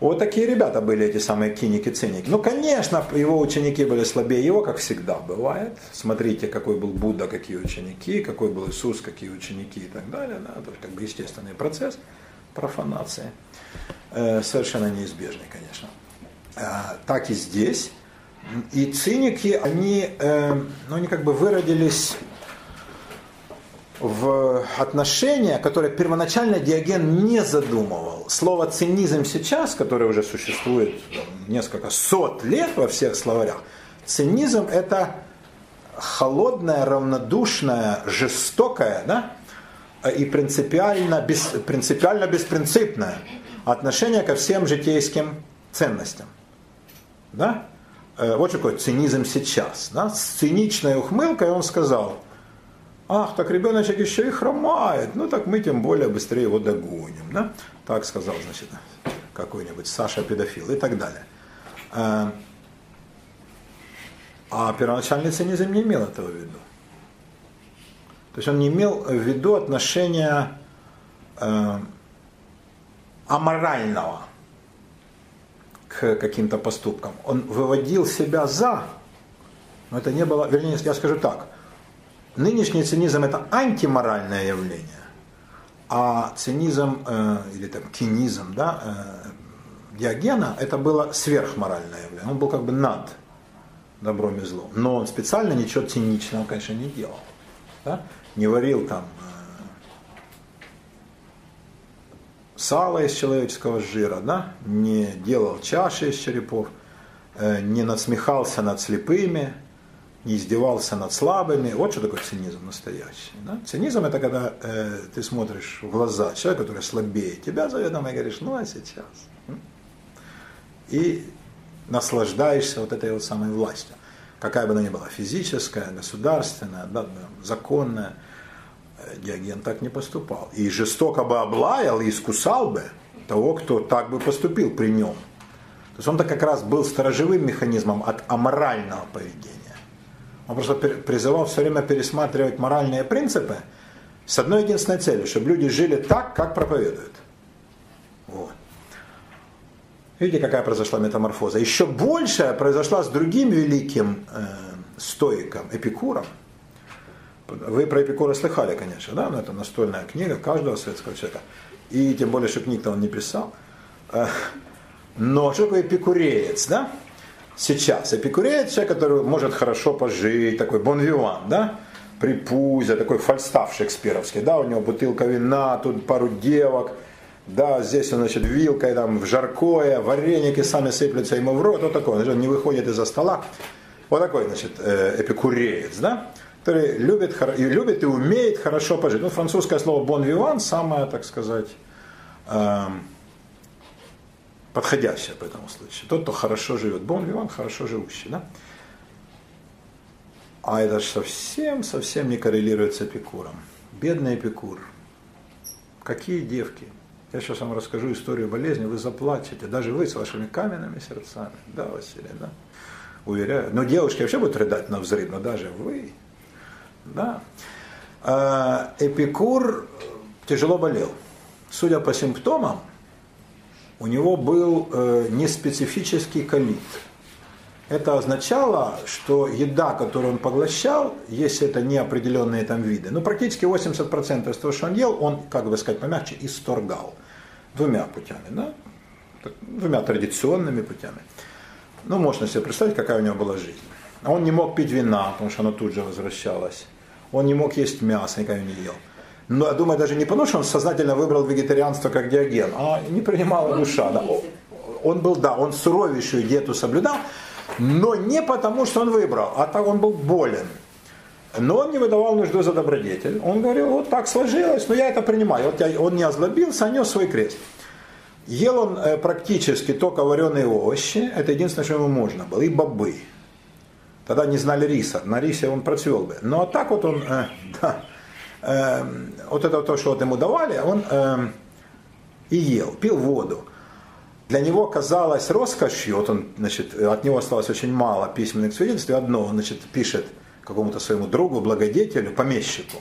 вот такие ребята были эти самые киники-циники. Ну, конечно, его ученики были слабее его, как всегда бывает. Смотрите, какой был Будда, какие ученики, какой был Иисус, какие ученики и так далее. Да, это как бы естественный процесс профанации. Э, совершенно неизбежный, конечно. Э, так и здесь. И циники, они, э, ну, они как бы выродились в отношения, которые первоначально Диоген не задумывал. Слово цинизм сейчас, которое уже существует несколько сот лет во всех словарях, цинизм это холодное, равнодушное, жестокое да, и принципиально, без, принципиально беспринципное отношение ко всем житейским ценностям. Да? Э, вот такой цинизм сейчас. Да? С циничной ухмылкой он сказал – Ах, так ребеночек еще и хромает, ну так мы тем более быстрее его догоним. Да? Так сказал, значит, какой-нибудь Саша педофил и так далее. А, а первоначальный цинизм не имел этого в виду. То есть он не имел в виду отношения э, аморального к каким-то поступкам. Он выводил себя за, но это не было, вернее, я скажу так – Нынешний цинизм это антиморальное явление, а цинизм э, или там кинизм, да, э, Диогена это было сверхморальное явление. Он был как бы над добром и злом. Но он специально ничего циничного, конечно, не делал. Да? Не варил там э, сало из человеческого жира, да? не делал чаши из черепов, э, не насмехался над слепыми, не издевался над слабыми. Вот что такое цинизм настоящий. Да? Цинизм это когда э, ты смотришь в глаза человека, который слабее тебя заведомо и говоришь, ну а сейчас. И наслаждаешься вот этой вот самой властью. Какая бы она ни была, физическая, государственная, да, законная. Э, Диоген так не поступал. И жестоко бы облаял и искусал бы того, кто так бы поступил при нем. То есть он-то как раз был сторожевым механизмом от аморального поведения. Он просто призывал все время пересматривать моральные принципы с одной единственной целью, чтобы люди жили так, как проповедуют. Вот. Видите, какая произошла метаморфоза? Еще большая произошла с другим великим э, стоиком, Эпикуром. Вы про Эпикура слыхали, конечно, да? Но это настольная книга каждого светского человека. И тем более, что книг-то он не писал. Э, но что такое эпикуреец, да? Сейчас. Эпикуреец, человек, который может хорошо пожить, такой бонвиван, да, припузя, такой фальстав шекспировский, да, у него бутылка вина, тут пару девок, да, здесь он, значит, вилкой там в жаркое, вареники сами сыплются ему в рот, вот такой, он не выходит из-за стола. Вот такой, значит, э, эпикуреец, да, который любит, и любит и умеет хорошо пожить. Ну, французское слово bon vivant самое, так сказать, эм, подходящее по этому случаю. Тот, кто хорошо живет. Бон Виван хорошо живущий. Да? А это же совсем, совсем не коррелирует с Эпикуром. Бедный Эпикур. Какие девки. Я сейчас вам расскажу историю болезни, вы заплачете. Даже вы с вашими каменными сердцами. Да, Василий, да? Уверяю. Но девушки вообще будут рыдать на взрыв, но даже вы. Да. А, Эпикур тяжело болел. Судя по симптомам, у него был э, неспецифический колит. Это означало, что еда, которую он поглощал, если это не определенные там виды, ну практически 80% из того, что он ел, он, как бы сказать помягче, исторгал. Двумя путями, да? Двумя традиционными путями. Ну, можно себе представить, какая у него была жизнь. Он не мог пить вина, потому что оно тут же возвращалось. Он не мог есть мясо, никогда не ел. Но я думаю, даже не потому, что он сознательно выбрал вегетарианство как диаген, а не принимала душа. Да. Он был, да, он суровейшую диету соблюдал, но не потому, что он выбрал, а так он был болен. Но он не выдавал нужду за добродетель. Он говорил, вот так сложилось, но я это принимаю. Вот я, он не озлобился, а нес свой крест. Ел он э, практически только вареные овощи, это единственное, что ему можно было, и бобы. Тогда не знали риса, на рисе он процвел бы. Но так вот он, э, да, э, вот это то, что вот ему давали, он э, и ел, пил воду. Для него казалось роскошью, вот он, значит, от него осталось очень мало письменных свидетельств, одно он, значит, пишет какому-то своему другу, благодетелю, помещику.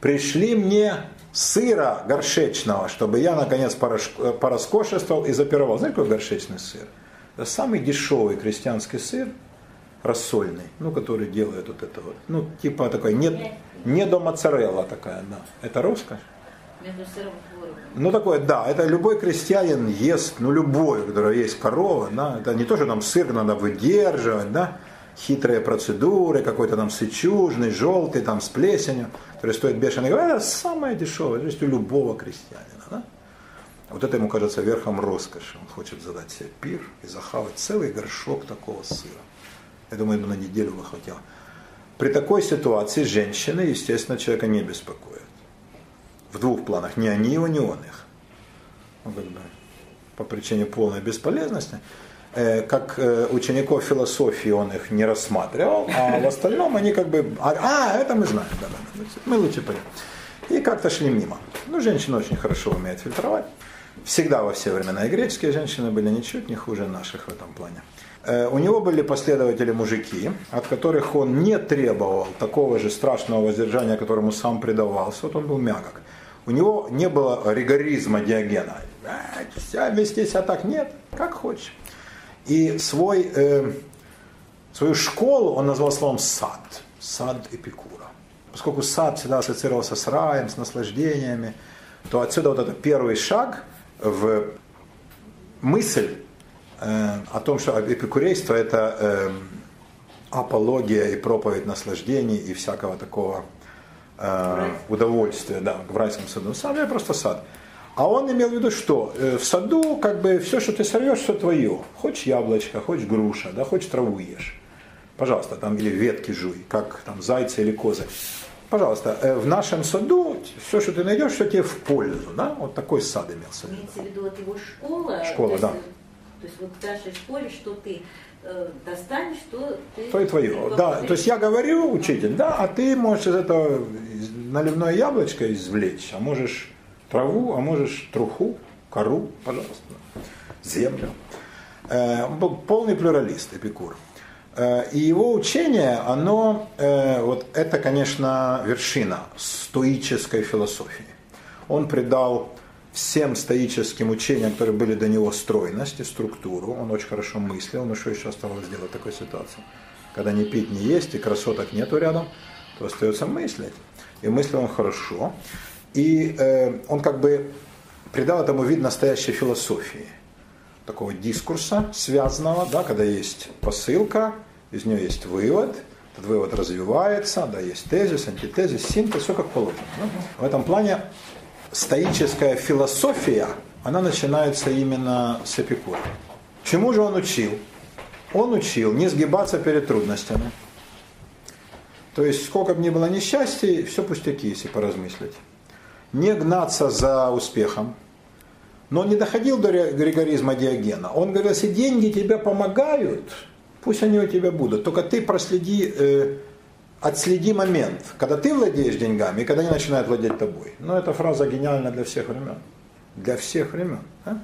Пришли мне сыра горшечного, чтобы я, наконец, пороскошествовал и запировал. Знаете, какой горшечный сыр? Это самый дешевый крестьянский сыр, рассольный, ну, который делает вот это вот. Ну, типа такой, не, не до моцарелла такая, да. Это роскошь. Между сыром и Ну такое, да, это любой крестьянин ест, ну любой, у которого есть корова, да, это не то, что там сыр надо выдерживать, да, хитрые процедуры, какой-то там сычужный, желтый, там с плесенью, который стоит бешеный, это самое дешевое, то есть у любого крестьянина, да. Вот это ему кажется верхом роскоши. Он хочет задать себе пир и захавать целый горшок такого сыра. Я думаю, ему на неделю бы хватило. При такой ситуации женщины, естественно, человека не беспокоят в двух планах. Не они его, не он их. Ну, как бы, по причине полной бесполезности. Э, как э, учеников философии он их не рассматривал, а в остальном они как бы, а, а это мы знаем, да, да, мы лучше пойдем. И как-то шли мимо. Ну, женщина очень хорошо умеет фильтровать. Всегда во все времена и греческие женщины были ничуть не хуже наших в этом плане. Э, у него были последователи мужики, от которых он не требовал такого же страшного воздержания, которому сам предавался. Вот он был мягок. У него не было ригоризма Диогена. Вся вести себя так нет, как хочешь. И свой, э, свою школу он назвал словом сад. Сад Эпикура. Поскольку сад всегда ассоциировался с раем, с наслаждениями, то отсюда вот этот первый шаг в мысль э, о том, что эпикурейство это э, апология и проповедь наслаждений и всякого такого э, удовольствия, да, в райском саду. Сад это просто сад. А он имел в виду, что э, в саду как бы все, что ты сорвешь, все твое. Хочешь яблочко, хочешь груша, да, хочешь траву ешь. Пожалуйста, там или ветки жуй, как там зайцы или козы. Пожалуйста, э, в нашем саду все, что ты найдешь, все тебе в пользу. Да? Вот такой сад имелся. Имеется в виду от его школа? Школа, да. То есть вот в нашей школе, что ты э, достанешь, то ты... То и твое. Да, то есть я говорю, учитель, да, а ты можешь из этого наливное яблочко извлечь, а можешь траву, а можешь труху, кору, пожалуйста, землю. Э, он был полный плюралист, Эпикур. Э, и его учение, оно, вот это, конечно, вершина стоической философии. Он придал всем стоическим учениям, которые были до него, стройность и структуру. Он очень хорошо мыслил, но что еще оставалось сделать в такой ситуации? Когда не пить, не есть, и красоток нету рядом, то остается мыслить. И мыслил он хорошо. И э, он как бы придал этому вид настоящей философии, такого дискурса связанного, да, когда есть посылка, из нее есть вывод, этот вывод развивается, да, есть тезис, антитезис, синтез, все как положено. Да? В этом плане стоическая философия, она начинается именно с Эпикура. Чему же он учил? Он учил не сгибаться перед трудностями. То есть, сколько бы ни было несчастий, все пустяки, если поразмыслить не гнаться за успехом. Но он не доходил до ригоризма Диогена. Он говорил, если деньги тебе помогают, пусть они у тебя будут. Только ты проследи, э, отследи момент, когда ты владеешь деньгами и когда они начинают владеть тобой. Но эта фраза гениальна для всех времен. Для всех времен. Да?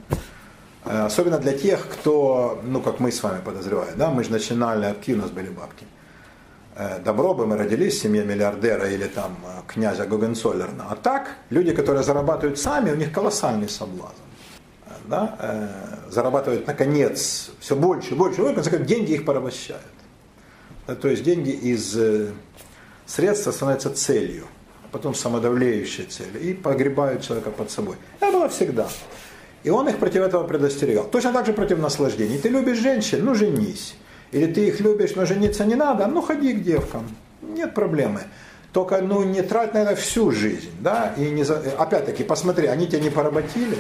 Э, особенно для тех, кто, ну как мы с вами подозреваем, да, мы же начинали, у нас были бабки. Э, добро бы мы родились в семье миллиардера или там э, князя Гогенцоллерна. А так, люди, которые зарабатывают сами, у них колоссальный соблазн. Да? Зарабатывают, наконец, все больше и больше, в конце концов, деньги их порабощают. То есть деньги из средства становятся целью, а потом самодавлеющей целью, и погребают человека под собой. Это было всегда. И он их против этого предостерегал. Точно так же против наслаждений. Ты любишь женщин, ну женись. Или ты их любишь, но жениться не надо, ну ходи к девкам, нет проблемы. Только ну, не трать на это всю жизнь. Да? И не за... Опять-таки, посмотри, они тебя не поработили,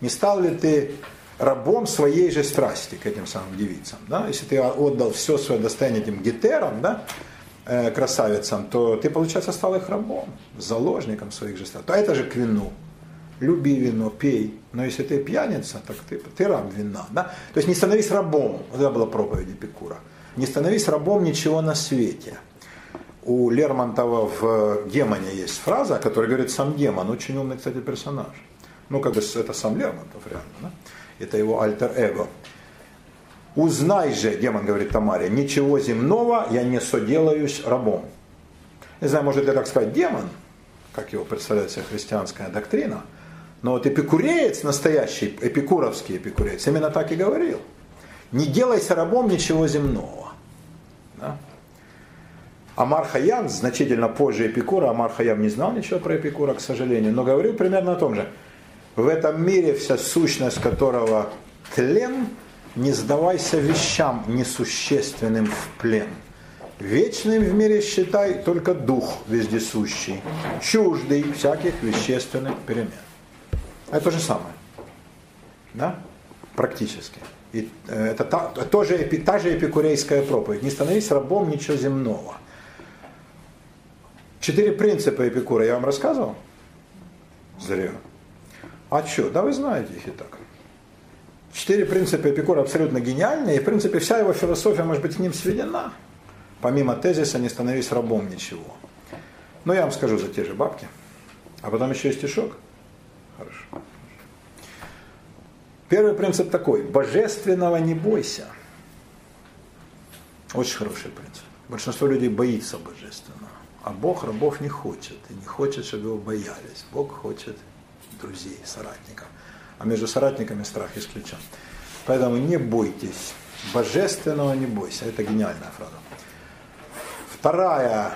не стал ли ты рабом своей же страсти к этим самым девицам. Да? Если ты отдал все свое достояние этим гетерам, да, э, красавицам, то ты, получается, стал их рабом, заложником своих же страстей. То это же к вину. Люби вино, пей. Но если ты пьяница, так ты, ты раб вина. Да? То есть не становись рабом. Вот это была проповедь Эпикура. Не становись рабом ничего на свете. У Лермонтова в «Демоне» есть фраза, которая говорит сам демон. Очень умный, кстати, персонаж. Ну, как бы это сам Лермонтов реально. Да? Это его альтер-эго. Узнай же, демон говорит Тамаре, ничего земного я не соделаюсь рабом. Не знаю, может это так сказать демон, как его представляет себе христианская доктрина, но вот эпикуреец, настоящий эпикуровский эпикуреец, именно так и говорил. Не делайся рабом ничего земного. Да? Амар Хаян, значительно позже Эпикура, Амар Хаян не знал ничего про Эпикура, к сожалению, но говорил примерно о том же. В этом мире вся сущность которого тлен, не сдавайся вещам несущественным в плен. Вечным в мире считай только дух вездесущий, чуждый всяких вещественных перемен. Это то же самое. Да? Практически. И э, это та, тоже, та же эпикурейская проповедь. Не становись рабом ничего земного. Четыре принципа Эпикура я вам рассказывал? Зря. А что? Да вы знаете их и так. Четыре принципа Эпикура абсолютно гениальные, и в принципе вся его философия может быть к ним сведена. Помимо тезиса «не становись рабом ничего». Но я вам скажу за те же бабки. А потом еще и стишок. Хорошо. Первый принцип такой. Божественного не бойся. Очень хороший принцип. Большинство людей боится божественного. А Бог рабов не хочет. И не хочет, чтобы его боялись. Бог хочет друзей, соратников. А между соратниками страх исключен. Поэтому не бойтесь. Божественного не бойся. Это гениальная фраза. Вторая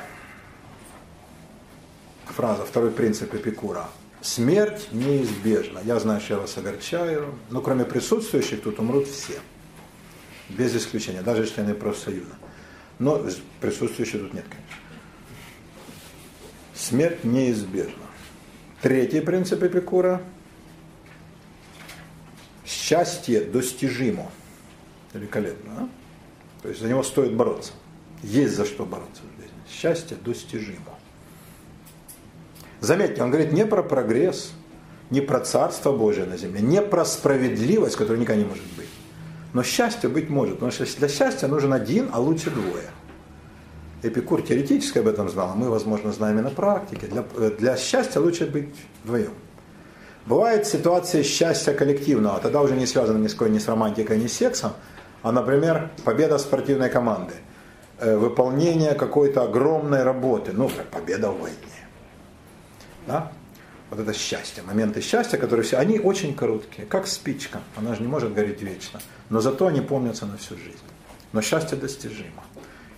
фраза, второй принцип Эпикура. Смерть неизбежна. Я знаю, что я вас огорчаю, но кроме присутствующих тут умрут все. Без исключения, даже члены профсоюза. Но присутствующих тут нет, конечно смерть неизбежна. Третий принцип Эпикура – счастье достижимо. Великолепно. А? То есть за него стоит бороться. Есть за что бороться в жизни. Счастье достижимо. Заметьте, он говорит не про прогресс, не про Царство Божие на земле, не про справедливость, которая никогда не может быть. Но счастье быть может, потому что для счастья нужен один, а лучше двое – Эпикур теоретически об этом знал, а мы, возможно, знаем и на практике. Для, для счастья лучше быть вдвоем. Бывает ситуация счастья коллективного, тогда уже не связано ни с какой, ни с романтикой, ни с сексом, а, например, победа спортивной команды, э, выполнение какой-то огромной работы, ну, победа в войне. Да? Вот это счастье, моменты счастья, которые все, они очень короткие, как спичка, она же не может гореть вечно, но зато они помнятся на всю жизнь. Но счастье достижимо.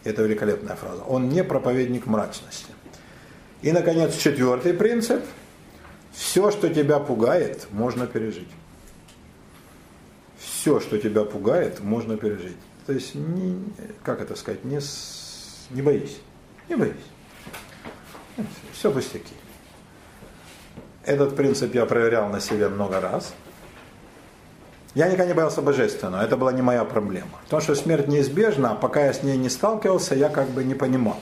Это великолепная фраза. Он не проповедник мрачности. И, наконец, четвертый принцип. Все, что тебя пугает, можно пережить. Все, что тебя пугает, можно пережить. То есть, не, как это сказать, не, не боись. Не боись. Все пустяки. Этот принцип я проверял на себе много раз. Я никогда не боялся божественного, это была не моя проблема. То, что смерть неизбежна, а пока я с ней не сталкивался, я как бы не понимал.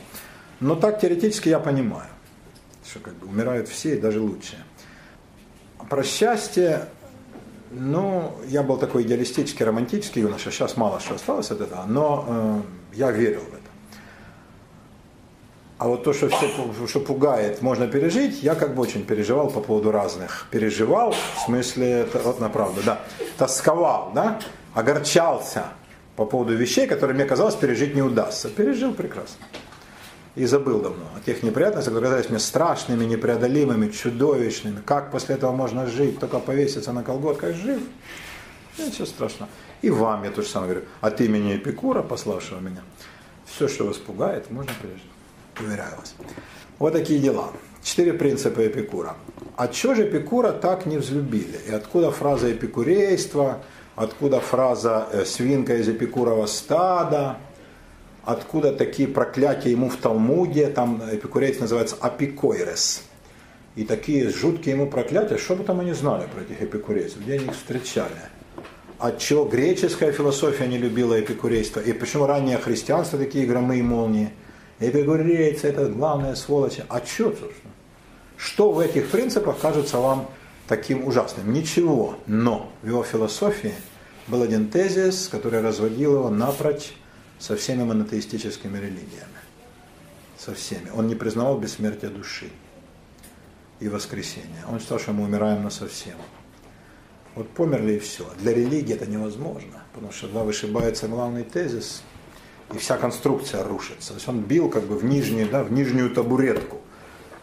Но так теоретически я понимаю, что как бы умирают все и даже лучшие. Про счастье, ну, я был такой идеалистический, романтический юноша, сейчас мало что осталось от этого, но э, я верил в это. А вот то, что все что пугает, можно пережить, я как бы очень переживал по поводу разных. Переживал, в смысле, вот на правду, да. Тосковал, да, огорчался по поводу вещей, которые мне казалось пережить не удастся. Пережил прекрасно. И забыл давно о тех неприятностях, которые казались мне страшными, непреодолимыми, чудовищными. Как после этого можно жить? Только повеситься на колготках жив? Ничего страшного. И вам я то же самое говорю. От имени Эпикура, пославшего меня, все, что вас пугает, можно пережить. Уверяю вас. Вот такие дела. Четыре принципа Эпикура. А чего же Эпикура так не взлюбили? И откуда фраза эпикурейства, откуда фраза э, свинка из эпикурова стада? откуда такие проклятия ему в Талмуде, там эпикурейцы называется апикойрес. И такие жуткие ему проклятия, что бы там они знали про этих эпикурейцев, где они их встречали. От чего греческая философия не любила эпикурейство, и почему раннее христианство такие громы и молнии. Эпикурейцы это главная сволочь. А что, собственно? Что в этих принципах кажется вам таким ужасным? Ничего. Но в его философии был один тезис, который разводил его напрочь со всеми монотеистическими религиями. Со всеми. Он не признавал бессмертия души и воскресения. Он считал, что мы умираем на совсем. Вот померли и все. Для религии это невозможно, потому что тогда вышибается главный тезис, и вся конструкция рушится. То есть он бил как бы в нижнюю, да, в нижнюю табуретку,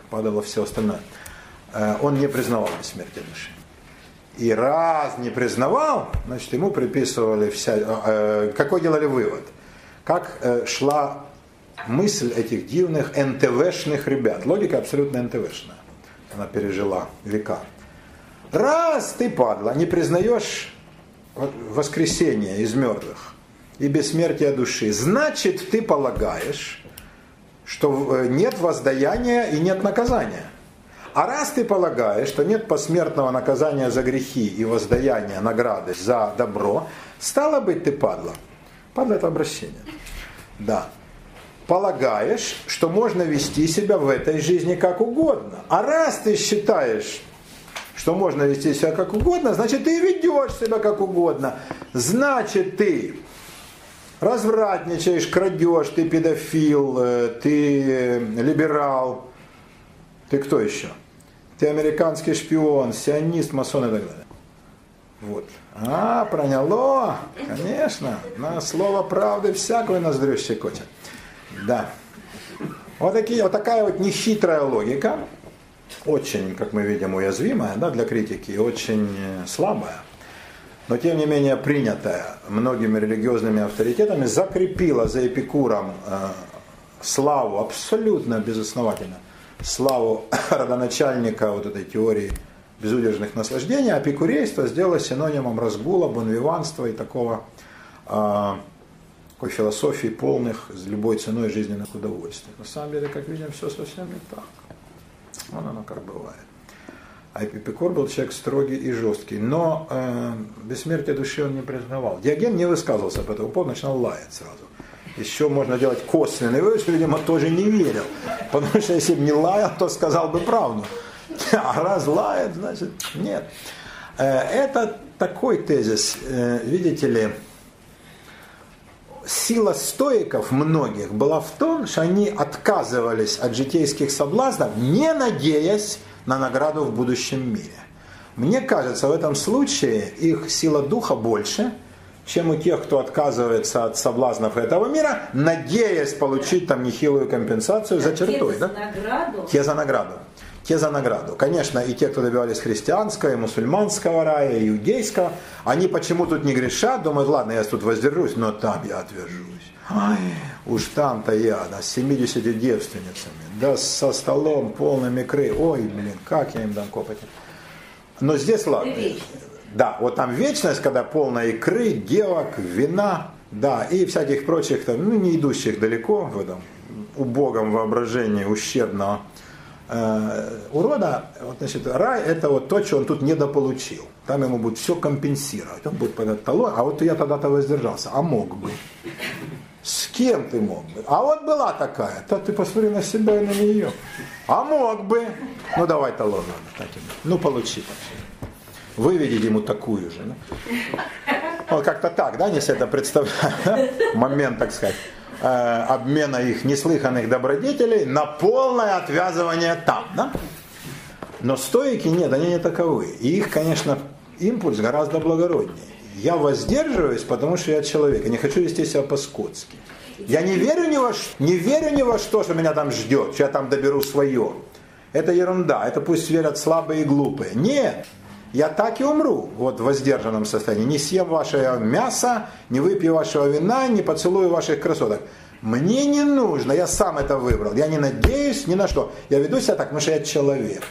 падало все остальное. Э, он не признавал бессмертия души. И раз не признавал, значит, ему приписывали вся... Э, какой делали вывод? Как э, шла мысль этих дивных НТВшных ребят. Логика абсолютно НТВшная. Она пережила века. Раз ты, падла, не признаешь воскресение из мертвых и бессмертия души, значит, ты полагаешь, что э, нет воздаяния и нет наказания. А раз ты полагаешь, что нет посмертного наказания за грехи и воздаяния награды за добро, стало быть, ты падла. Падла это обращение. Да. Полагаешь, что можно вести себя в этой жизни как угодно. А раз ты считаешь, что можно вести себя как угодно, значит ты ведешь себя как угодно. Значит ты развратничаешь, крадешь, ты педофил, э, ты либерал, ты кто еще? Ты американский шпион, сионист, масон и так далее. Вот. А, проняло, конечно. На слово правды всякую ноздрю щекочет. Да. Вот, такие, вот такая вот нехитрая логика, очень, как мы видим, уязвимая да, для критики, очень э, слабая, но тем не менее принятая многими религиозными авторитетами, закрепила за Эпикуром э, славу абсолютно безосновательно, славу родоначальника вот этой теории безудержных наслаждений, а эпикурейство сделало синонимом разгула, бонвиванства и такого э, такой философии полных с любой ценой жизненных удовольствий. На самом деле, как видим, все совсем не так. Вон оно как бывает. А Эпикур был человек строгий и жесткий, но э, бессмертие души он не признавал. Диоген не высказывался по этому поводу, начинал лаять сразу. Еще можно делать косвенный вывод, что, видимо, тоже не верил. Потому что если бы не лаял, то сказал бы правду. А раз лает, значит, нет. Э, это такой тезис, э, видите ли, сила стоиков многих была в том, что они отказывались от житейских соблазнов, не надеясь на награду в будущем мире. Мне кажется, в этом случае их сила духа больше, чем у тех, кто отказывается от соблазнов этого мира, надеясь получить там нехилую компенсацию за чертой. Те за награду. Те за награду те за награду. Конечно, и те, кто добивались христианского, и мусульманского рая, и иудейского, они почему тут не грешат, думают, ладно, я тут воздержусь, но там я отвержусь. Ай, уж там-то я, да, с 70 девственницами, да, со столом полным икры. Ой, блин, как я им дам копоти. Но здесь ладно. Да, вот там вечность, когда полная икры, девок, вина, да, и всяких прочих, там, ну, не идущих далеко в этом убогом воображении ущербного э, урода, вот, значит, рай это вот то, что он тут недополучил. Там ему будет все компенсировать. Он будет под талон, а вот я тогда-то воздержался, а мог бы. С кем ты мог бы? А вот была такая. То ты посмотри на себя и на нее. А мог бы. Ну давай талон надо. Ну получи. Выведи ему такую же. Ну. Вот как-то так, да, если это представляю. Момент, так сказать. Э, обмена их неслыханных добродетелей на полное отвязывание там. Да? Но стойки нет, они не таковы. И их, конечно, импульс гораздо благороднее. Я воздерживаюсь, потому что я человек. Я не хочу вести себя по-скотски. Я не верю ни во, не верю ни во что, что меня там ждет, что я там доберу свое. Это ерунда. Это пусть верят слабые и глупые. Нет я так и умру вот в воздержанном состоянии. Не съем ваше мясо, не выпью вашего вина, не поцелую ваших красоток. Мне не нужно, я сам это выбрал. Я не надеюсь ни на что. Я веду себя так, потому что я человек.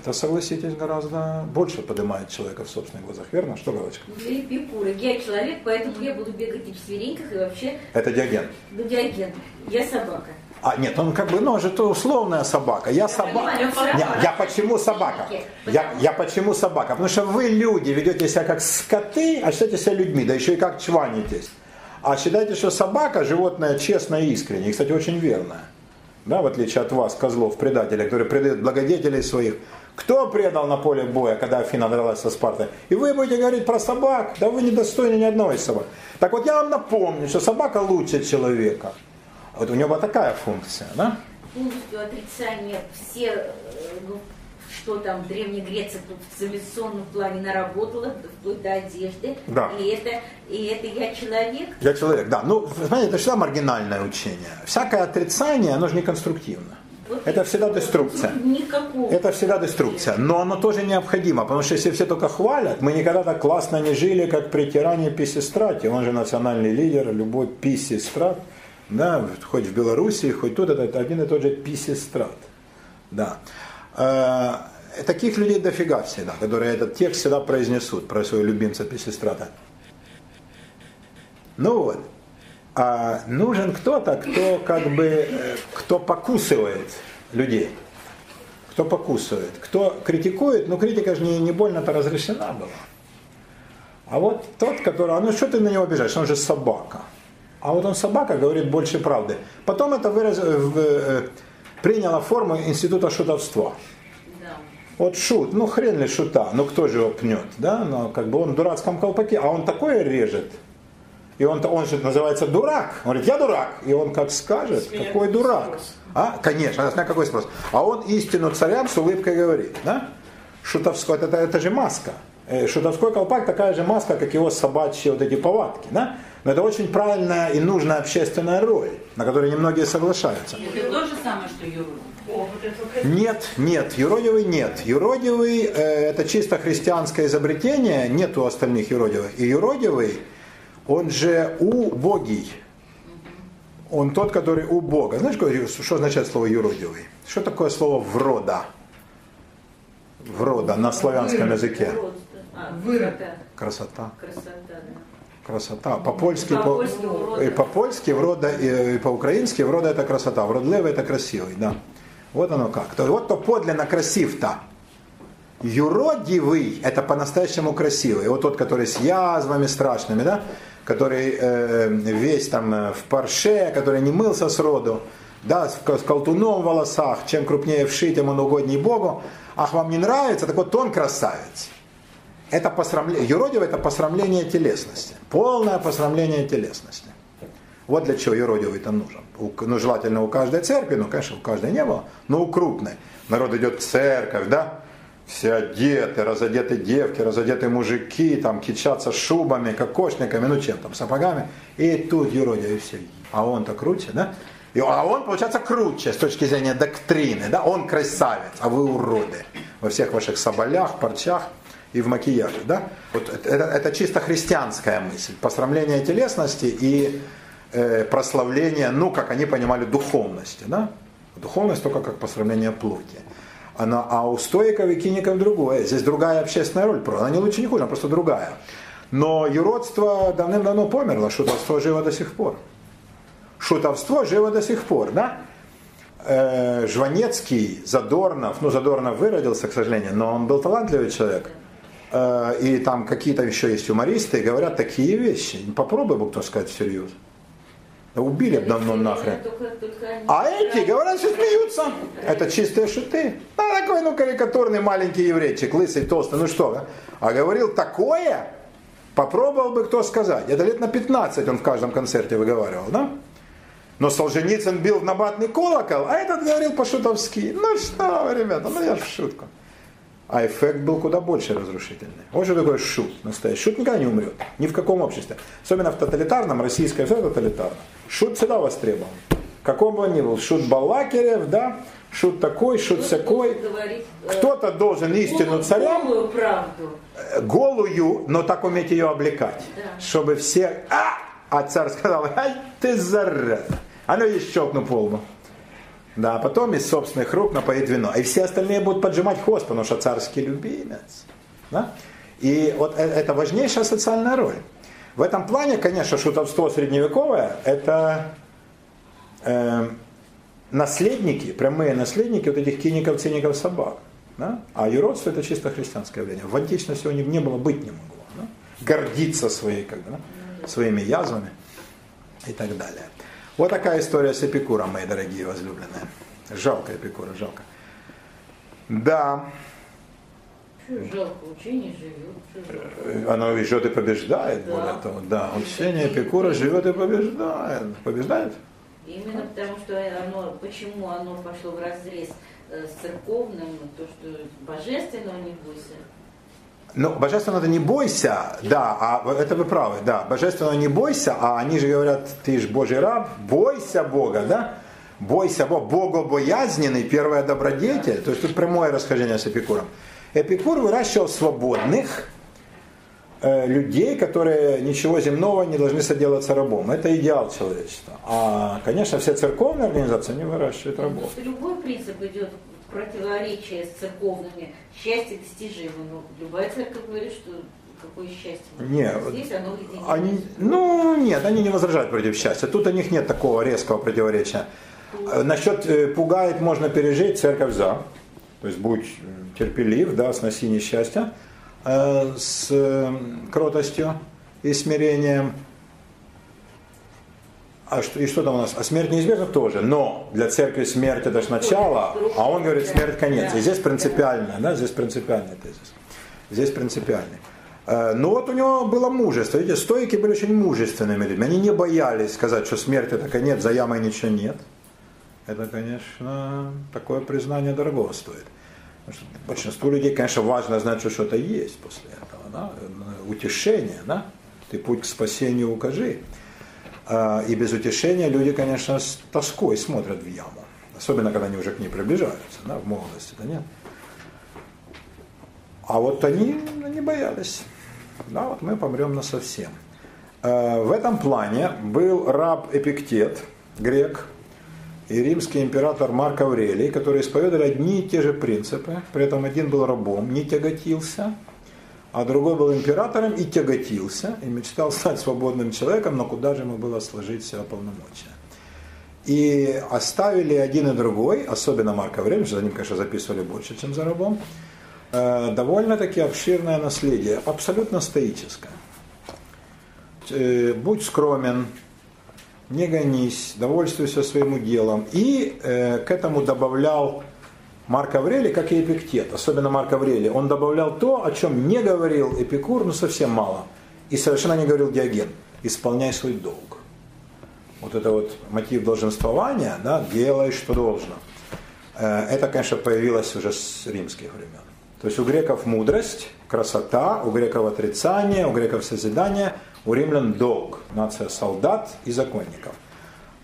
Это, согласитесь, гораздо больше поднимает человека в собственных глазах, верно? Что, Галочка? Для Эпикура. Я человек, поэтому я буду бегать и в свиринках, и вообще... Это Диоген. Ну, Диоген. Я собака. А, нет, он как бы, ну, он же то условная собака. Я собака. Нет, я почему собака? Я, я почему собака? Потому что вы люди, ведете себя как скоты, а считаете себя людьми, да еще и как чванитесь. А считаете, что собака животное честное и искреннее, и, кстати, очень верное. Да, в отличие от вас, козлов, предателей, которые предают благодетелей своих. Кто предал на поле боя, когда Афина дралась со Спартой? И вы будете говорить про собак? Да вы не достойны ни одного из собак. Так вот я вам напомню, что собака лучше человека. Вот у него такая функция, да? полностью отрицание все, э, ну, что там в Древней Греции тут в цивилизационном плане наработала, вплоть до одежды. Да. И это, и это я человек. Я человек, да. Ну, знаете, это всегда маргинальное учение. Всякое отрицание, оно же не конструктивно. Вот Это всегда деструкция. Никакого. Это всегда деструкция, но оно тоже необходимо, потому что если все только хвалят, мы никогда так классно не жили, как при тиране Писистрате, он же национальный лидер, любой Писистрат, да, хоть в Белоруссии, хоть тут, это один и тот же Писистрат. Да. Э, Таких людей дофига всегда, которые этот текст всегда произнесут про своего любимца Писистрата. Ну вот, а нужен кто-то, кто как бы, э, кто покусывает людей. Кто покусывает. Кто критикует, но критика же не, не больно-то разрешена была. А вот тот, который, а ну что ты на него обижаешь, он же собака. А вот он собака говорит больше правды. Потом это выраз, э, в- э, приняло форму института шутовства. Да. Вот шут, ну хрен ли шута, ну кто же его пнет, да, но как бы он в дурацком колпаке, а он такое режет. И он, он же называется дурак. Он говорит, я дурак. И он как скажет, С меня какой дурак. спрос? А, конечно, на какой спрос. А он истину царям с улыбкой говорит, да? Шутовской, это, это же маска. Э, Шутовской колпак такая же маска, как его собачьи вот эти повадки, да? Но это очень правильная и нужная общественная роль, на которую немногие соглашаются. Это то же самое, что юродивый. Нет, нет, юродивый нет. Юродивый э, это чисто христианское изобретение, нет у остальных юродивых. И юродивый, он же убогий. Он тот, который у Бога. Знаешь, что означает слово юродивый? Что такое слово врода? Врода на славянском языке. А, Вырод. красота. Красота. Да. Красота. По-польски, по, и по-польски врода, и по-украински врода это красота. Вродливый это красивый, да. Вот оно как. То, вот то подлинно красив-то. Юродивый это по-настоящему красивый. Вот тот, который с язвами страшными, да, который э, весь там э, в парше, который не мылся с роду, да, с ко- с колтуном в волосах, чем крупнее вшить, тем он угодней Богу. Ах, вам не нравится? Так вот он красавец. Это посрамление, юродивый это посрамление телесности. Полное посрамление телесности. Вот для чего юродивый-то нужен. У- ну, желательно у каждой церкви, ну, конечно, у каждой не было, но у крупной. Народ идет в церковь, да, все одеты, разодеты девки, разодеты мужики, там кичатся шубами, кокошниками, ну чем там, сапогами. И тут юродивый все. А он-то круче, да? И, а он, получается, круче с точки зрения доктрины, да? Он красавец, а вы уроды. Во всех ваших соболях, парчах и в макияже, да? Вот это, это чисто христианская мысль. Посрамление телесности и э, прославление, ну, как они понимали, духовности, да? Духовность только как посрамление плоти. Она, а у стоиков и киников другое. Здесь другая общественная роль. Она не лучше, не хуже, она просто другая. Но юродство давным-давно померло, шутовство живо до сих пор. Шутовство живо до сих пор, да? Э, Жванецкий, Задорнов, ну Задорнов выродился, к сожалению, но он был талантливый человек. Э, И там какие-то еще есть юмористы, говорят такие вещи. Попробуй бы кто сказать всерьез. Да Убили бы давно нахрен. А эти говорят, что смеются. Это чистые шуты. А такой, ну, карикатурный маленький еврейчик, лысый, толстый, ну что, да? А говорил такое, попробовал бы кто сказать. Это лет на 15 он в каждом концерте выговаривал, да? Но Солженицын бил в набатный колокол, а этот говорил по-шутовски. Ну что, ребята, ну я в шутку. А эффект был куда больше разрушительный. Вот что такое шут настоящий. Шут никогда не умрет. Ни в каком обществе. Особенно в тоталитарном, российское все тоталитарно. Шут всегда востребован. Каком бы он ни был. Шут Балакирев, да, шут такой, шут всякой. э, Кто-то должен истину царям, голую правду. э, голую, но так уметь ее облекать. Да. Чтобы все, а, а царь сказал, ай, ты зараза. А ну и щелкну по лбу. Да, а потом из собственных рук напоит вино. И все остальные будут поджимать хвост, потому что царский любимец. Да? И вот э, это важнейшая социальная роль. В этом плане, конечно, шутовство средневековое – это э, наследники, прямые наследники вот этих киников, циников, собак. Да? А юродство – это чисто христианское явление. В античности у них не было, быть не могло. Да? Гордиться своей, как бы, да? своими язвами и так далее. Вот такая история с Эпикуром, мои дорогие возлюбленные. Жалко Эпикура, жалко. Да. Жалко, учение живет. Оно живет и побеждает, да. более того. Да, учение Эпикура живет и побеждает. Побеждает? Именно потому, что оно, почему оно пошло в разрез э, с церковным, то, что божественного не бойся. Ну, божественного не бойся, да, а это вы правы, да, божественного не бойся, а они же говорят, ты же Божий раб, бойся Бога, да, бойся Бога, богобоязненный, первая добродетель, то есть тут прямое расхождение с Эпикуром. Эпикур выращивал свободных э, людей, которые ничего земного не должны соделаться рабом. Это идеал человечества. А, конечно, все церковные организации не выращивают рабов. Любой принцип идет противоречие с церковными. Счастье достижимо. Но любая церковь говорит, что какое счастье. Нет, Здесь оно они, ну нет, они не возражают против счастья. Тут у них нет такого резкого противоречия. Насчет э, пугает можно пережить, церковь за. То есть будь терпелив, да, сноси несчастья э, с э, кротостью и смирением. А что, и что там у нас? А смерть неизбежна тоже. Но для церкви смерть это же начало, а он говорит смерть конец. И здесь принципиально, да, здесь принципиальный тезис. Здесь принципиальный. Э, но вот у него было мужество. Видите, стойки были очень мужественными людьми. Они не боялись сказать, что смерть это конец, за ямой ничего нет это, конечно, такое признание дорого стоит. Большинству людей, конечно, важно знать, что что-то есть после этого. Да? Утешение, да? Ты путь к спасению укажи. А, и без утешения люди, конечно, с тоской смотрят в яму. Особенно, когда они уже к ней приближаются, да? в молодости да нет. А вот они не боялись. Да, вот мы помрем на совсем. А, в этом плане был раб Эпиктет, грек, и римский император Марк Аврелий, которые исповедовали одни и те же принципы, при этом один был рабом, не тяготился, а другой был императором и тяготился, и мечтал стать свободным человеком, но куда же ему было сложить себя полномочия. И оставили один и другой, особенно Марк Аврелий, что за ним, конечно, записывали больше, чем за рабом, э, довольно-таки обширное наследие, абсолютно стоическое. Э, будь скромен, не гонись, довольствуйся своим делом. И э, к этому добавлял Марк Аврелий, как и Эпиктет, особенно Марк Аврелий, он добавлял то, о чем не говорил Эпикур, ну совсем мало, и совершенно не говорил Диоген. Исполняй свой долг. Вот это вот мотив долженствования, да, делай, что должно. Э, это, конечно, появилось уже с римских времен. То есть у греков мудрость, красота, у греков отрицание, у греков созидание – у римлян долг, нация солдат и законников.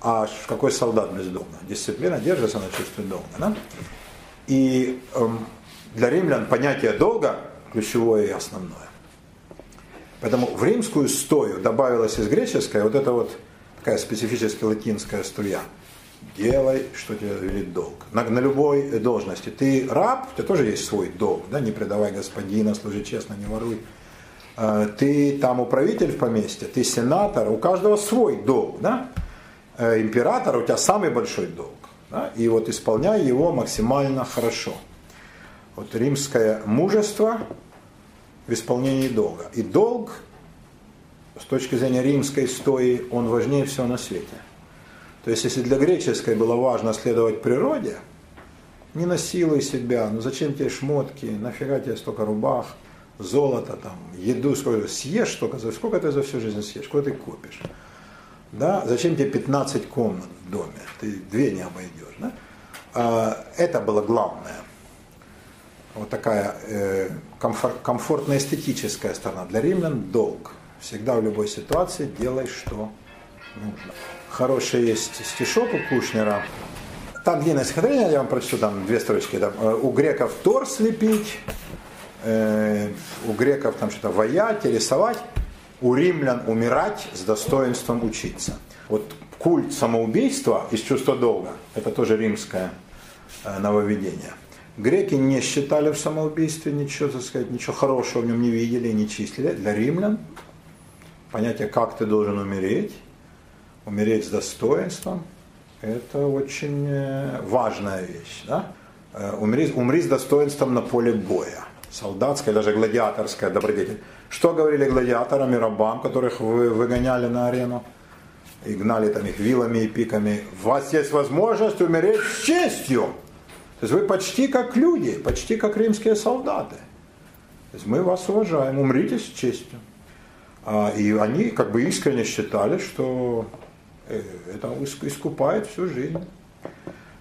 А какой солдат без? Дисциплина держится на чувстве долга. Да? И эм, для римлян понятие долга ключевое и основное. Поэтому в римскую стою добавилась из греческой вот эта вот такая специфическая латинская струя. Делай, что тебе велит долг. На, на любой должности. Ты раб, у тебя тоже есть свой долг. Да? Не предавай господина, служи честно, не воруй. Э, ты там управитель в поместье, ты сенатор, у каждого свой долг, да? Э, император, у тебя самый большой долг, да? и вот исполняй его максимально хорошо. Вот римское мужество в исполнении долга. И долг, с точки зрения римской истории, он важнее всего на свете. То есть, если для греческой было важно следовать природе, не насилуй себя, ну зачем тебе шмотки, нафига тебе столько рубах, золото, там, еду, сколько съешь, сколько, сколько ты за всю жизнь съешь, сколько ты купишь. Да? Зачем тебе 15 комнат в доме? Ты две не обойдешь. Да? А, это было главное. Вот такая э, комфорт, комфортно-эстетическая сторона. Для римлян долг. Всегда в любой ситуации делай, что нужно. Хороший есть стишок у Кушнера. Там длинное стихотворение, я вам прочту, там две строчки. Там, «Э, у греков торс лепить, э, у греков там что-то воять, рисовать, у римлян умирать, с достоинством учиться. Вот культ самоубийства из чувства долга. Это тоже римское э, нововведение. Греки не считали в самоубийстве ничего, так сказать, ничего хорошего в нем не видели не числили. Для римлян понятие, как ты должен умереть, умереть с достоинством, это очень э, важная вещь. Да? Э, умри, умри с достоинством на поле боя. Солдатская, даже гладиаторская добродетель. Что говорили гладиаторам и рабам, которых вы выгоняли на арену? И гнали там их вилами и пиками. У вас есть возможность умереть с честью. То есть вы почти как люди, почти как римские солдаты. То есть мы вас уважаем, умрите с честью. А, и они как бы искренне считали, что э, это искупает всю жизнь.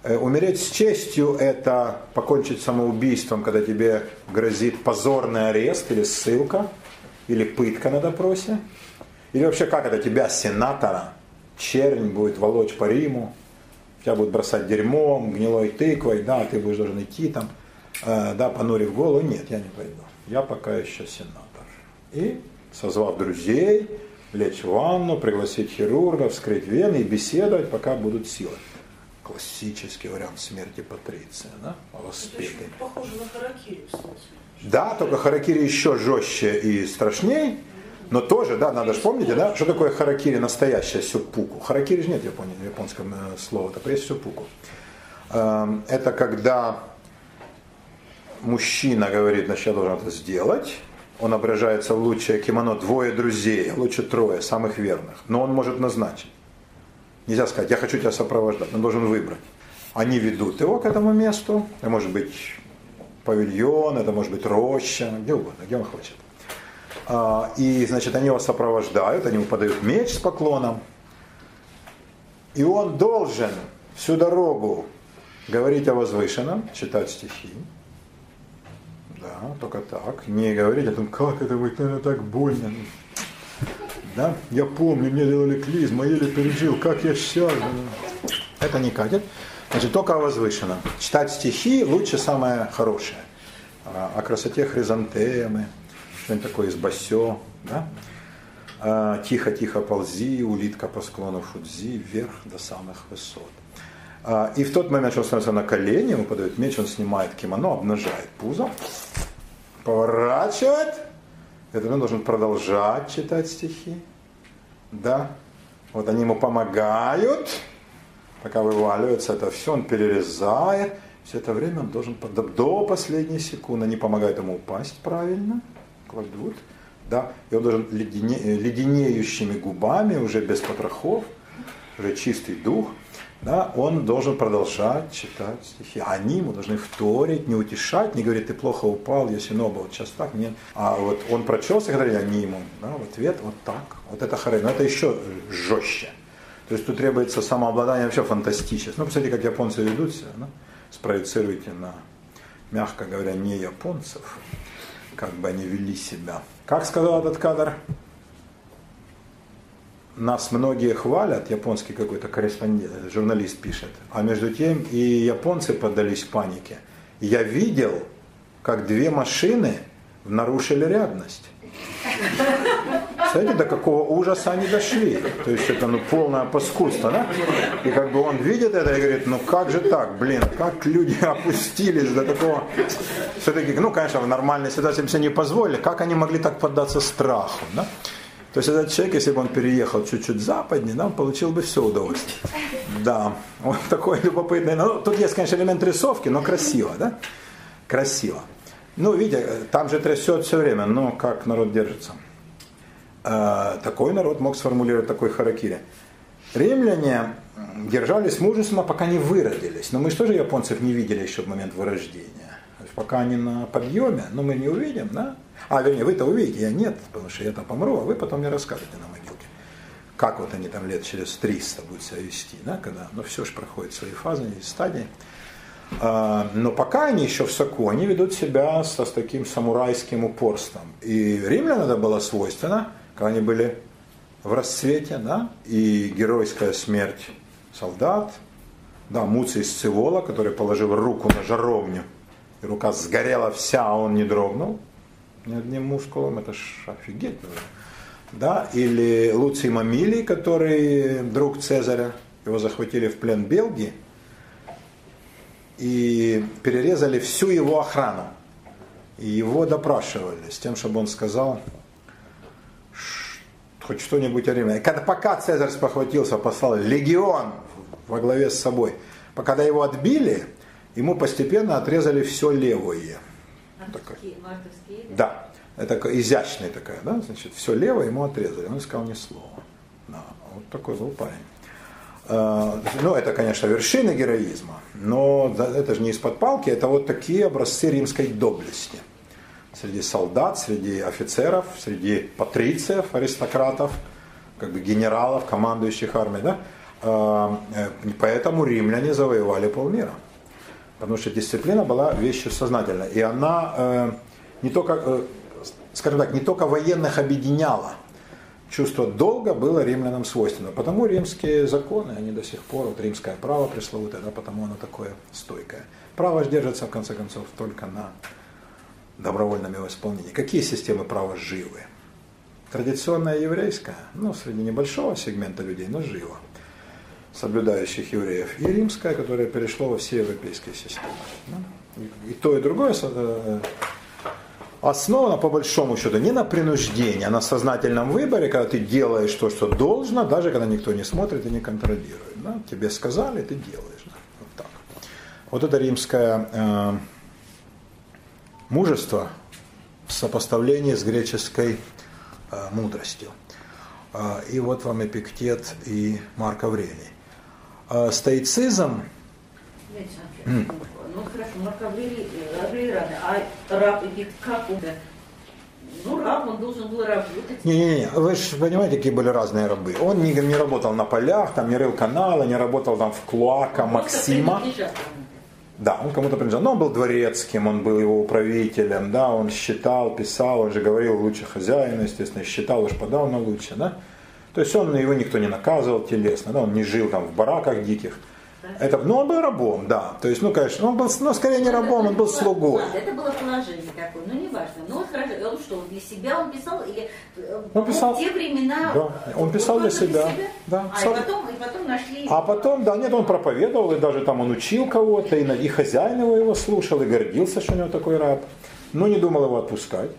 Э, умереть с честью – это покончить самоубийством, когда тебе грозит позорный арест или ссылка, или пытка на допросе. Или вообще как это тебя, сенатора, чернь будет волочь по Риму, тебя будут бросать дерьмом, гнилой тыквой, да, ты будешь должен идти там, э, да, понурив голову. Нет, я не пойду. Я пока еще сенатор. И созвав друзей, лечь в ванну, пригласить хирурга, вскрыть вены и беседовать, пока будут силы. Классический вариант смерти Патриция, да? Воспетый. похоже на харакири, кстати. Да, только харакири еще жестче и страшнее. Но тоже, да, надо же помнить, да, что такое харакири настоящее сюпуку. Харакири же нет в Японии, в японском э, слова, это есть сюпуку. Эм, это когда мужчина говорит, значит, я должен это сделать, он обращается в лучшее кимоно, двое друзей, лучше трое, самых верных. Но он может назначить. Нельзя сказать, я хочу тебя сопровождать, он должен выбрать. Они ведут его к этому месту, может быть павильон, это может быть роща, где угодно, где он хочет. А, и, значит, они его сопровождают, они ему подают меч с поклоном. И он должен всю дорогу говорить о возвышенном, читать стихи, да, только так. Не говорить о том, как это будет, наверное, так больно. Да? Я помню, мне делали клизму, еле пережил, как я сейчас. Это не катит. Значит, только о возвышенном. Читать стихи лучше самое хорошее. О красоте хризантемы, что-нибудь такое из басё. Да? Тихо-тихо ползи, улитка по склону Фудзи, вверх до самых высот. А, и в тот момент, что он становится на колени, ему подает меч, он снимает кимоно, обнажает пузо, поворачивает. Это он должен продолжать читать стихи. Да. Вот они ему помогают, пока вываливается это все, он перерезает. Все это время он должен до последней секунды, они помогают ему упасть правильно, кладут. Да, и он должен ледене, леденеющими губами, уже без потрохов, уже чистый дух, да, он должен продолжать читать стихи. Они ему должны вторить, не утешать, не говорить, ты плохо упал, если ноба вот сейчас так, нет. А вот он прочел стихотворение, они ему, да, в ответ вот так. Вот это хорошо, но это еще жестче. То есть тут требуется самообладание вообще фантастическое. Ну, посмотрите, как японцы ведут себя, да? спроецируйте на, мягко говоря, не японцев, как бы они вели себя. Как сказал этот кадр, нас многие хвалят, японский какой-то корреспондент, журналист пишет, а между тем и японцы поддались панике. Я видел, как две машины нарушили рядность. Знаете, до какого ужаса они дошли. То есть это ну, полное паскудство, да? И как бы он видит это и говорит, ну как же так, блин, как люди опустились до такого. Все-таки, ну, конечно, в нормальной ситуации им все не позволили, как они могли так поддаться страху, да? То есть этот человек, если бы он переехал чуть-чуть западнее, да, он получил бы все удовольствие. Да, он такой любопытный. Ну, тут есть, конечно, элемент рисовки, но красиво, да? Красиво. Ну, видите, там же трясет все время, но как народ держится. Э, такой народ мог сформулировать такой харакири. Римляне держались мужественно, пока не выродились. Но мы же тоже японцев не видели еще в момент вырождения. Пока они на подъеме, но мы не увидим, да? А, вернее, вы-то увидите, я нет, потому что я-то помру, а вы потом мне расскажете на могилке. Как вот они там лет через 300 будут себя вести, да, когда, ну, все же проходит свои фазы стадии. А, но пока они еще в соку, они ведут себя со, с таким самурайским упорством. И римлянам это было свойственно, когда они были в расцвете, да, и геройская смерть солдат, да, Муций Сцевола, который положил руку на жаровню, и рука сгорела вся, а он не дрогнул, ни одним мускулом, это ж офигеть. да, или Луций Мамилий, который друг Цезаря, его захватили в плен Белгии и перерезали всю его охрану. И его допрашивали с тем, чтобы он сказал хоть что-нибудь о Риме. Когда, пока Цезарь спохватился, послал легион во главе с собой. Когда его отбили, ему постепенно отрезали все левое. Да, это изящная такая, да, значит, все левое ему отрезали, он сказал ни слова. Да, вот такой был парень. А, ну, это, конечно, вершина героизма, но это же не из-под палки, это вот такие образцы римской доблести. Среди солдат, среди офицеров, среди патрициев, аристократов, как бы генералов, командующих армией, да? А, э, поэтому римляне завоевали полмира. Потому что дисциплина была вещью сознательной. И она э, не только, э, скажем так, не только военных объединяла. Чувство долга было римлянам свойственно. Потому римские законы, они до сих пор, вот римское право пресловутое, да, потому оно такое стойкое. Право же держится, в конце концов, только на добровольном его исполнении. Какие системы права живы? Традиционная еврейская, ну, среди небольшого сегмента людей, но живо соблюдающих евреев, и римская, которая перешло во все европейские системы. И то, и другое э, основано по большому счету не на принуждении, а на сознательном выборе, когда ты делаешь то, что должно, даже когда никто не смотрит и не контролирует. Тебе сказали, ты делаешь. Вот, так. вот это римское э, мужество в сопоставлении с греческой э, мудростью. Э, и вот вам Эпиктет и Марк Аврелий. Э, стоицизм... Ну хорошо, Марк Аврелий, Аврелий рано, а раб как он? Ну, раб, он должен был работать. Не-не-не, вы же понимаете, какие были разные рабы. Он не, не работал на полях, там не рыл каналы, не работал там в Клуака, Максима. Да, он кому-то принадлежал. Но он был дворецким, он был его управителем, да, он считал, писал, он же говорил лучше хозяина, естественно, считал, уж подал на лучше, да. То есть он, его никто не наказывал телесно, да, он не жил там в бараках диких. Это, ну, он был рабом, да. То есть, ну, конечно, он был, ну, скорее не рабом, он был слугой. Это было положение такое. Ну, хорошо, он что, для себя он писал или э, он писал, в те времена... Да, он писал для себя. Для себя? Да, а, и потом, и потом нашли... А потом, да, нет, он проповедовал, и даже там он учил кого-то, и, и хозяин его, его слушал, и гордился, что у него такой раб. Но не думал его отпускать.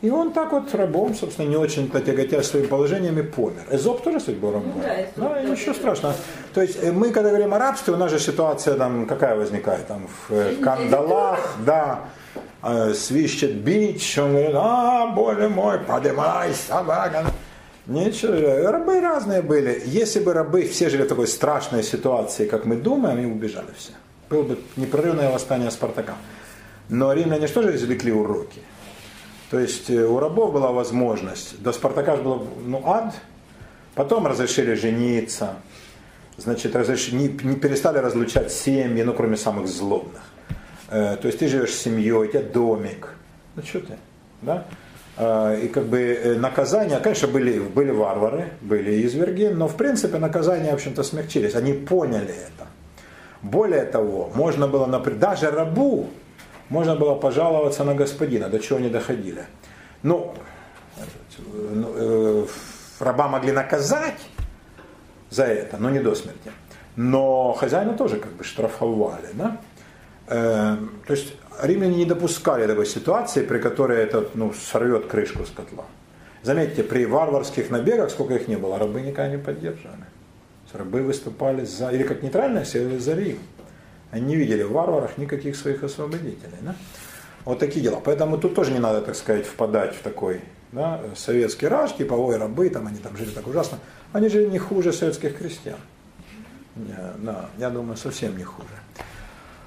И он так вот рабом, собственно, не очень-то тяготя своим положением и помер. Эзоп тоже, кстати, был рабом. Ну, да, да, ничего страшного. То есть э, мы, когда говорим о рабстве, у нас же ситуация там какая возникает? Там в э, кандалах, да, свищет бич, он говорит, а, боже мой, поднимай, собака. Ничего, рабы разные были. Если бы рабы все жили в такой страшной ситуации, как мы думаем, они убежали все. Было бы непрерывное восстание Спартака. Но римляне что же извлекли уроки? То есть э, у рабов была возможность, до Спартака же было ну, ад, потом разрешили жениться, значит, разреш... не, не перестали разлучать семьи, ну, кроме самых злобных. Э, то есть ты живешь с семьей, у тебя домик. Ну, что ты, да? Э, и как бы э, наказания, конечно, были, были варвары, были изверги, но в принципе наказания, в общем-то, смягчились. Они поняли это. Более того, можно было, например, даже рабу можно было пожаловаться на господина, до чего они доходили. Ну, ну э, раба могли наказать за это, но не до смерти. Но хозяина тоже как бы штрафовали. Да? Э, то есть римляне не допускали такой ситуации, при которой этот ну, сорвет крышку с котла. Заметьте, при варварских набегах, сколько их не было, рабы никогда не поддерживали. Рабы выступали за, или как нейтральная сила, или за Рим. Они не видели в варварах никаких своих освободителей. Да? Вот такие дела. Поэтому тут тоже не надо, так сказать, впадать в такой да, советский раж, типа, ой, рабы, там они там жили так ужасно. Они жили не хуже советских крестьян. Да, я думаю, совсем не хуже.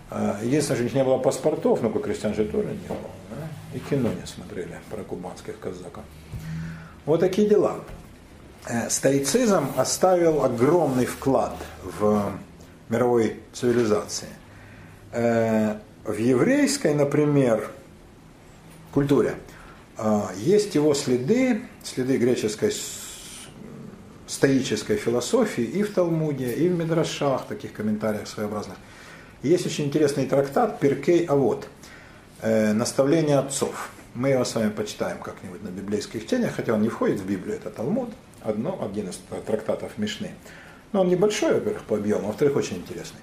А, единственное, что у них не было паспортов, но у крестьян же тоже не было. Да? И кино не смотрели про кубанских казаков. Вот такие дела. Э, стоицизм оставил огромный вклад в мировой цивилизации. Э, в еврейской, например, культуре э, есть его следы, следы греческой стоической философии и в Талмуде, и в Медрашах, таких комментариях своеобразных. Есть очень интересный трактат Перкей Авод, э, наставление отцов. Мы его с вами почитаем как-нибудь на библейских чтениях, хотя он не входит в Библию, это Талмуд, одно, один из трактатов Мишны. Но он небольшой, во-первых, по объему, а во-вторых, очень интересный.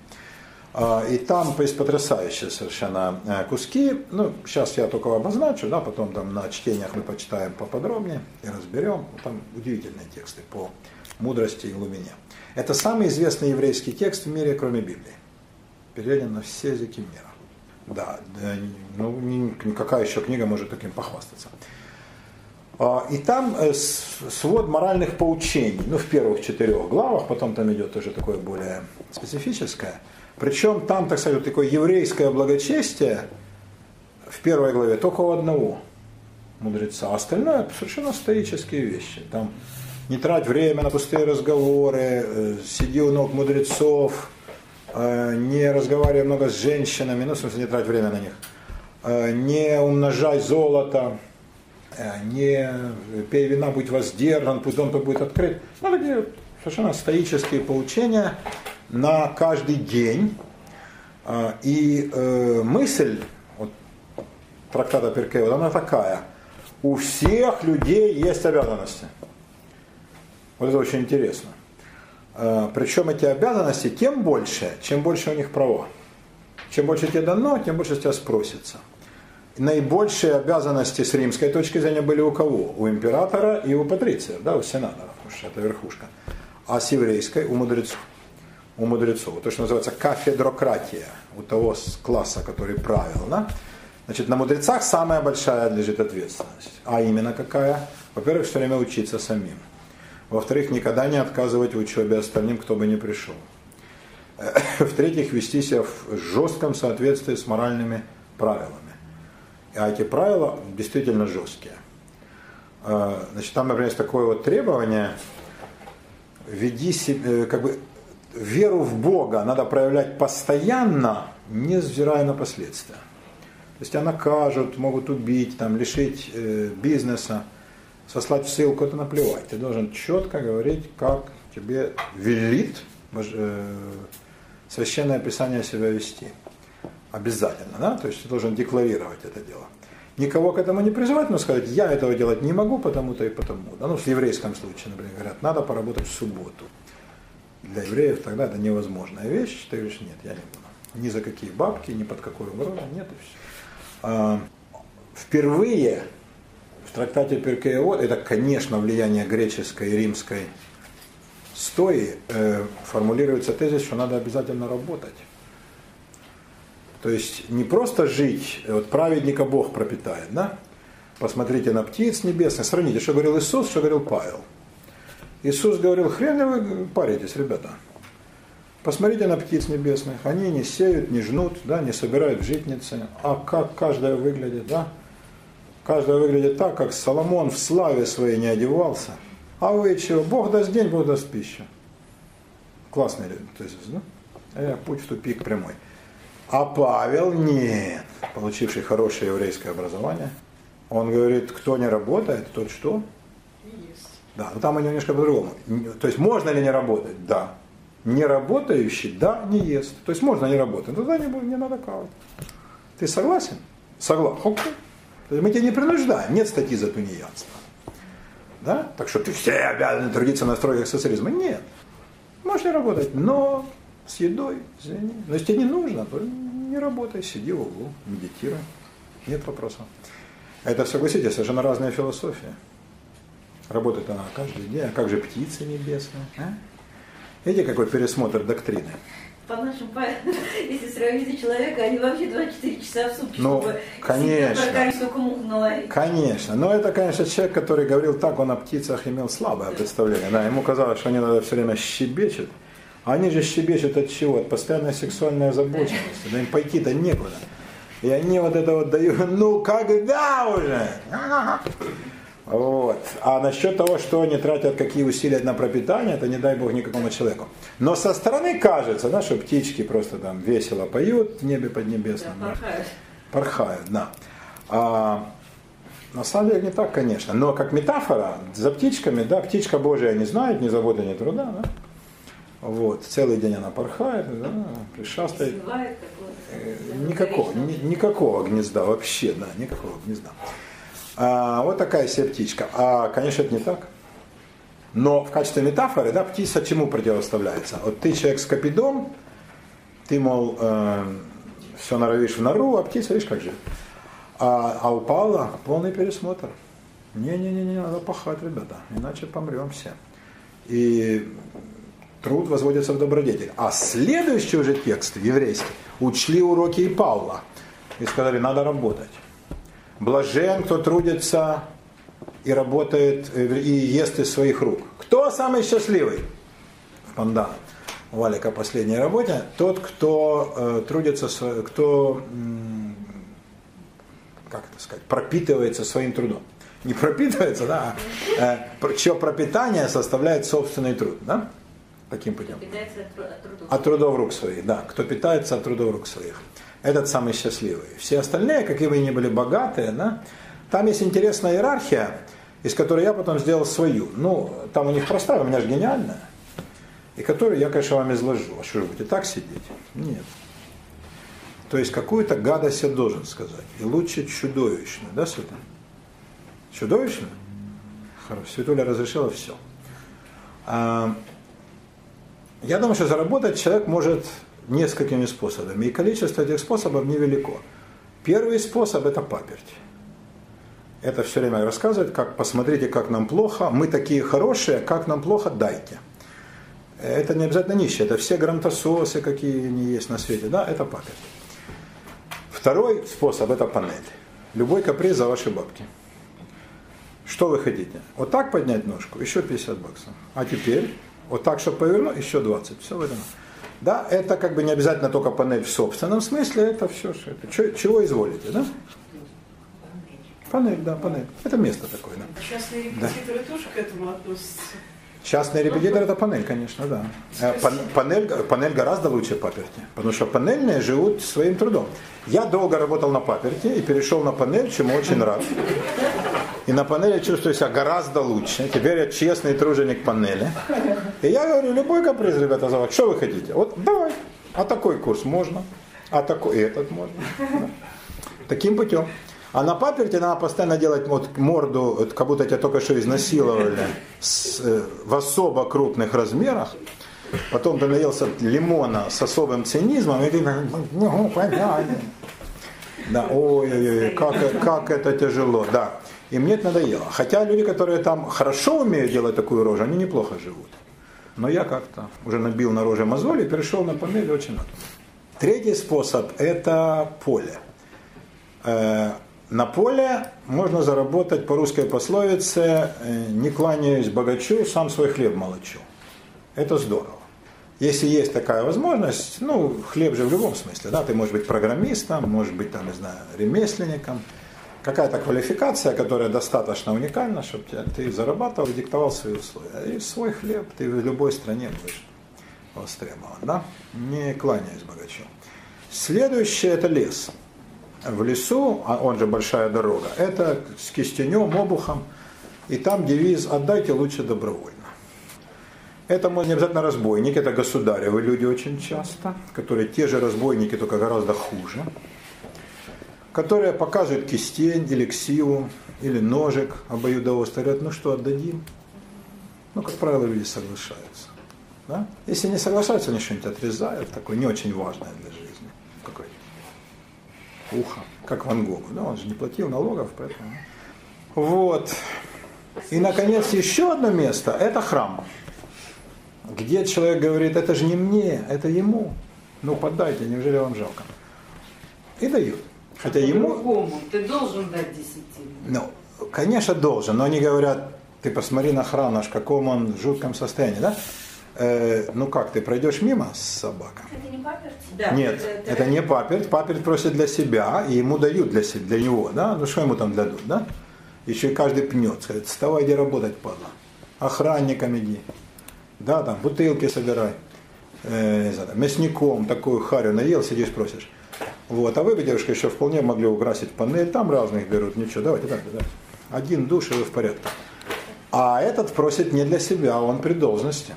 А, и там есть потрясающие совершенно э, куски. Ну, сейчас я только обозначу, да, потом там на чтениях мы почитаем поподробнее и разберем. Там удивительные тексты по мудрости и глубине. Это самый известный еврейский текст в мире, кроме Библии. Переведен на все языки мира. Да, ну никакая еще книга может таким похвастаться. А, и там э, свод моральных поучений, ну в первых четырех главах, потом там идет уже такое более специфическое. Причем там, так сказать, такое еврейское благочестие в первой главе только у одного мудреца, а остальное совершенно стоические вещи. Там не трать время на пустые разговоры, э, сиди у ног мудрецов, не разговаривай много с женщинами, ну, в смысле, не трать время на них, э, не умножай золото, не пей вина, будь воздержан, пусть дом-то будет открыт. Ну, такие совершенно стоические поучения на каждый день. И мысль вот, трактата Перкева, она такая. У всех людей есть обязанности. Вот это очень интересно. А, Причем эти обязанности тем больше, чем больше у них права. Чем больше тебе дано, тем больше с тебя спросится. Наибольшие обязанности с римской точки зрения были у кого? У императора и у патрициев, да, у сенаторов, потому что это верхушка. А с еврейской у мудрецов. У мудрецов. То, что называется кафедрократия, у того класса, который правил. Да? Значит, на мудрецах самая большая лежит ответственность. А именно какая? Во-первых, все время учиться самим. Во-вторых, никогда не отказывать в учебе остальным, кто бы ни пришел. В-третьих, вести себя в жестком соответствии с моральными правилами. А эти правила действительно жесткие. А, значит, там, например, есть такое вот требование, веди себе, э, как бы, веру в Бога надо проявлять постоянно, не взирая на последствия. То есть тебя накажут, могут убить, там, лишить э, бизнеса сослать в ссылку, это наплевать. Ты должен четко говорить, как тебе велит э, священное писание себя вести. Обязательно, да? То есть ты должен декларировать это дело. Никого к этому не призывать, но сказать, я этого делать не могу, потому-то и потому. Да? Ну, в еврейском случае, например, говорят, надо поработать в субботу. Для евреев тогда это невозможная вещь. Ты говоришь, нет, я не буду. Ни за какие бабки, ни под какой угрозой, нет и все. А, впервые трактате Перкеевод, это, конечно, влияние греческой и римской стои, э, формулируется тезис, что надо обязательно работать. То есть не просто жить, вот праведника Бог пропитает, да? Посмотрите на птиц небесных, сравните, что говорил Иисус, что говорил Павел. Иисус говорил, хрен ли вы паритесь, ребята. Посмотрите на птиц небесных, они не сеют, не жнут, да, не собирают житницы, а как каждая выглядит, да? Каждая выглядит так, как Соломон в славе своей не одевался. А вы чего? Бог даст день, Бог даст пищу. Классный тезис, да? Э, путь в тупик прямой. А Павел нет, получивший хорошее еврейское образование. Он говорит, кто не работает, тот что? Есть. Да, но там немножко по-другому. То есть можно ли не работать? Да. Не работающий, да, не ест. То есть можно не работать, тогда не, не надо кавать. Ты согласен? Согласен. Мы тебя не принуждаем, нет статьи за тунеядство. Да? Так что ты все обязаны трудиться на стройках социализма. Нет. Можешь не работать, но с едой, извини. Но если тебе не нужно, то не работай, сиди в углу, медитируй. Нет вопросов. Это, согласитесь, совершенно разная философия. Работает она каждый день. А как же птицы небесные? А? Видите, какой пересмотр доктрины? По нашим, если сравнить человека, они вообще 24 часа в сутки, ну, чтобы конечно, сколько мух наловить. Конечно, но это, конечно, человек, который говорил так, он о птицах имел слабое представление. Да, ему казалось, что они надо все время щебечут. А они же щебечут от чего? От постоянной сексуальной озабоченности. Да им пойти-то некуда. И они вот это вот дают, ну когда уже? Вот. А насчет того, что они тратят какие усилия на пропитание, это не дай бог никакому человеку. Но со стороны кажется, да, что птички просто там весело поют в небе поднебесном. Да, порхают. Порхают, да. А, на самом деле не так, конечно. Но как метафора, за птичками, да, птичка Божия не знает ни заботы, ни труда, да. Вот, целый день она порхает, да, пришастает. Э, никакого, ни, никакого гнезда вообще, да, никакого гнезда. А, вот такая себе птичка. А, конечно, это не так. Но в качестве метафоры, да, птица чему противоставляется? Вот ты человек с капидом, ты, мол, э, все норовишь в нору, а птица, видишь, как же. А, а у Павла полный пересмотр. Не-не-не, надо пахать, ребята, иначе помрем все. И труд возводится в добродетель. А следующий уже текст еврейский учли уроки и Павла. И сказали, надо работать. Блажен, кто трудится и работает, и ест из своих рук. Кто самый счастливый? В Панда. Валика последней работе. Тот, кто э, трудится, кто, как это сказать, пропитывается своим трудом. Не пропитывается, да, а э, чье пропитание составляет собственный труд. Да? Таким путем. От трудов. от трудов рук своих, да. Кто питается от трудов рук своих. Этот самый счастливый. Все остальные, какие бы ни были богатые, да, там есть интересная иерархия, из которой я потом сделал свою. Ну, там у них простая, у меня же гениальная. И которую я, конечно, вам изложу. А что же будете так сидеть? Нет. То есть какую-то гадость я должен сказать. И лучше чудовищно. Да, Света? Чудовищно? Хорошо. Светуля разрешила все. Я думаю, что заработать человек может несколькими способами. И количество этих способов невелико. Первый способ – это паперть. Это все время рассказывает, как посмотрите, как нам плохо, мы такие хорошие, как нам плохо, дайте. Это не обязательно нищие, это все грантососы, какие они есть на свете, да, это паперть. Второй способ – это панель. Любой каприз за ваши бабки. Что вы хотите? Вот так поднять ножку, еще 50 баксов. А теперь вот так, чтобы повернуть, еще 20. Все в этом. Да, это как бы не обязательно только панель в собственном смысле, это все, что это. Чего, чего изволите, да? Панель, да, панель. Это место такое, да. Частные репетиторы да. тоже к этому относятся. Частный репетитор это панель, конечно, да. Э, панель, панель гораздо лучше паперти, потому что панельные живут своим трудом. Я долго работал на паперти и перешел на панель, чему очень рад. И на панели чувствую себя гораздо лучше. Теперь я честный труженик панели. И я говорю, любой каприз, ребята, зовут. Что вы хотите? Вот давай. А такой курс можно. А такой этот можно. Да. Таким путем. А на паперте надо постоянно делать вот морду, как будто тебя только что изнасиловали, с, э, в особо крупных размерах. Потом ты наелся лимона с особым цинизмом, и ты ну, понятно. Да, ой-ой-ой, как, как это тяжело, да. И мне это надоело. Хотя люди, которые там хорошо умеют делать такую рожу, они неплохо живут. Но я как-то уже набил на роже мозоли перешел на панель очень надо. Третий способ – это поле. На поле можно заработать по русской пословице э, «не кланяюсь богачу, сам свой хлеб молочу». Это здорово. Если есть такая возможность, ну, хлеб же в любом смысле, да, ты можешь быть программистом, можешь быть, там, не знаю, ремесленником, какая-то квалификация, которая достаточно уникальна, чтобы ты зарабатывал и диктовал свои условия. И свой хлеб ты в любой стране будешь востребован, да? Не кланяясь богачу. Следующее это лес в лесу, а он же большая дорога, это с кистенем, обухом, и там девиз «отдайте лучше добровольно». Это не обязательно разбойники, это государевы люди очень часто, которые те же разбойники, только гораздо хуже, которые показывают кистень или ксиву, или ножик обоюдоострый, говорят, ну что, отдадим? Ну, как правило, люди соглашаются. Да? Если не соглашаются, они что-нибудь отрезают, такое не очень важное для жизни ухо, как Ван Гогу. Да, он же не платил налогов, поэтому. Вот. И, наконец, еще одно место – это храм, где человек говорит, это же не мне, это ему. Ну, подайте, неужели вам жалко? И дают. Хотя ему... Ты должен дать десятину. Ну, конечно, должен, но они говорят, ты посмотри на храм наш, в каком он жутком состоянии, да? Э, ну как, ты пройдешь мимо с собакой? Это не паперть? Да. Нет, это, это не паперть. Паперть просит для себя, и ему дают для, себя, для него, да? Ну что ему там дадут, да? Еще и каждый пнет, скажет, вставай, иди работать, падла. Охранником иди. Да, там, бутылки собирай. Э, не знаю, мясником такую харю наел, сидишь, просишь. Вот, а вы, девушка, еще вполне могли украсить панель, там разных берут, ничего, давайте, давайте, давайте. Один душ, и вы в порядке. А этот просит не для себя, он при должности.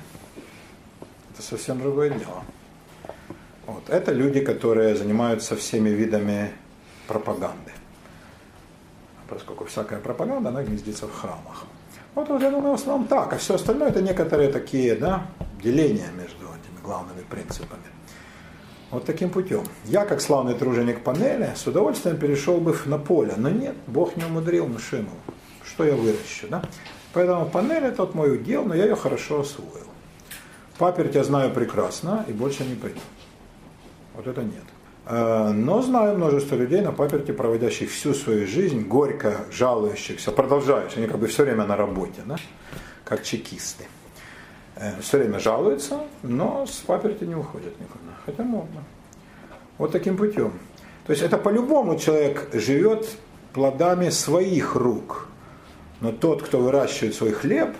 Это совсем другое дело. Вот. Это люди, которые занимаются всеми видами пропаганды. поскольку всякая пропаганда, она гнездится в храмах. Вот, вот я думаю, в основном так, а все остальное это некоторые такие, да, деления между этими главными принципами. Вот таким путем. Я, как славный труженик панели, с удовольствием перешел бы на поле, но нет, Бог не умудрил, ну что я выращу, да? Поэтому панель это мой удел, но я ее хорошо освоил. Паперть я знаю прекрасно и больше не пойду. Вот это нет. Э, но знаю множество людей на паперти, проводящих всю свою жизнь, горько жалующихся, продолжающих, они как бы все время на работе, да? как чекисты. Э, все время жалуются, но с паперти не уходят никуда. Хотя можно. Вот таким путем. То есть это по-любому человек живет плодами своих рук. Но тот, кто выращивает свой хлеб,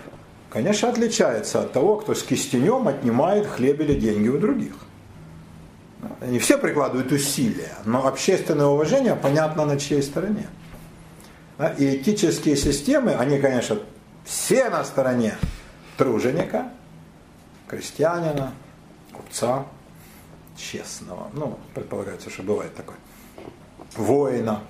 конечно, отличается от того, кто с кистенем отнимает хлеб или деньги у других. Они все прикладывают усилия, но общественное уважение понятно на чьей стороне. И этические системы, они, конечно, все на стороне труженика, крестьянина, купца, честного. Ну, предполагается, что бывает такое. Воина,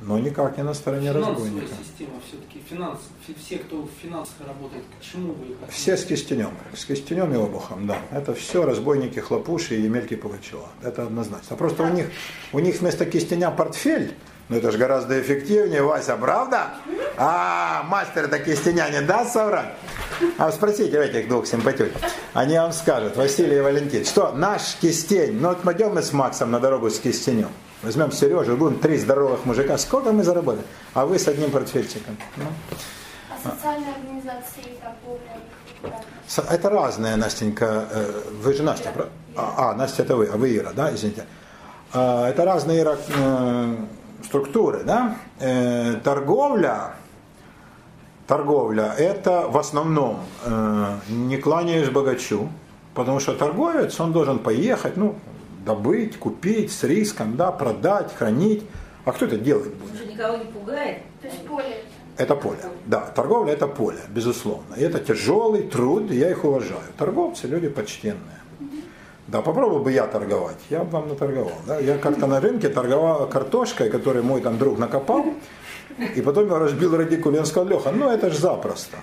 но никак не на стороне разбойника. система все-таки, финанс, все, кто в финансах работает, к чему вы их Все с кистенем, с кистенем и обухом, да. Это все разбойники, хлопуши и мелкие пугачева. Это однозначно. Просто у них, у них вместо кистеня портфель, ну это же гораздо эффективнее, Вася, правда? А, мастер это кистеня не даст соврать? А спросите этих двух симпатюк. Они вам скажут, Василий и Валентин, что наш кистень, ну вот пойдем мы с Максом на дорогу с кистенем. Возьмем Сережу, будем три здоровых мужика. Сколько мы заработали? А вы с одним портфельчиком. Ну. А социальные организации торговля? Это разное, Настенька. Э, вы же Настя, правда? А, а, Настя это вы, а вы Ира, да, извините. А, это разные Ира, э, структуры, да. Э, торговля, торговля это в основном не кланяешь богачу, потому что торговец, он должен поехать, ну, добыть, купить с риском, да, продать, хранить. А кто это делает будет? Он никого не пугает. То есть поле. Это поле, да. Торговля это поле, безусловно. И это тяжелый труд, и я их уважаю. Торговцы люди почтенные. Да, попробовал бы я торговать, я бы вам наторговал. Да? Я как-то на рынке торговал картошкой, которую мой там друг накопал, и потом я разбил радикуль, и он сказал, Леха, ну это же запросто.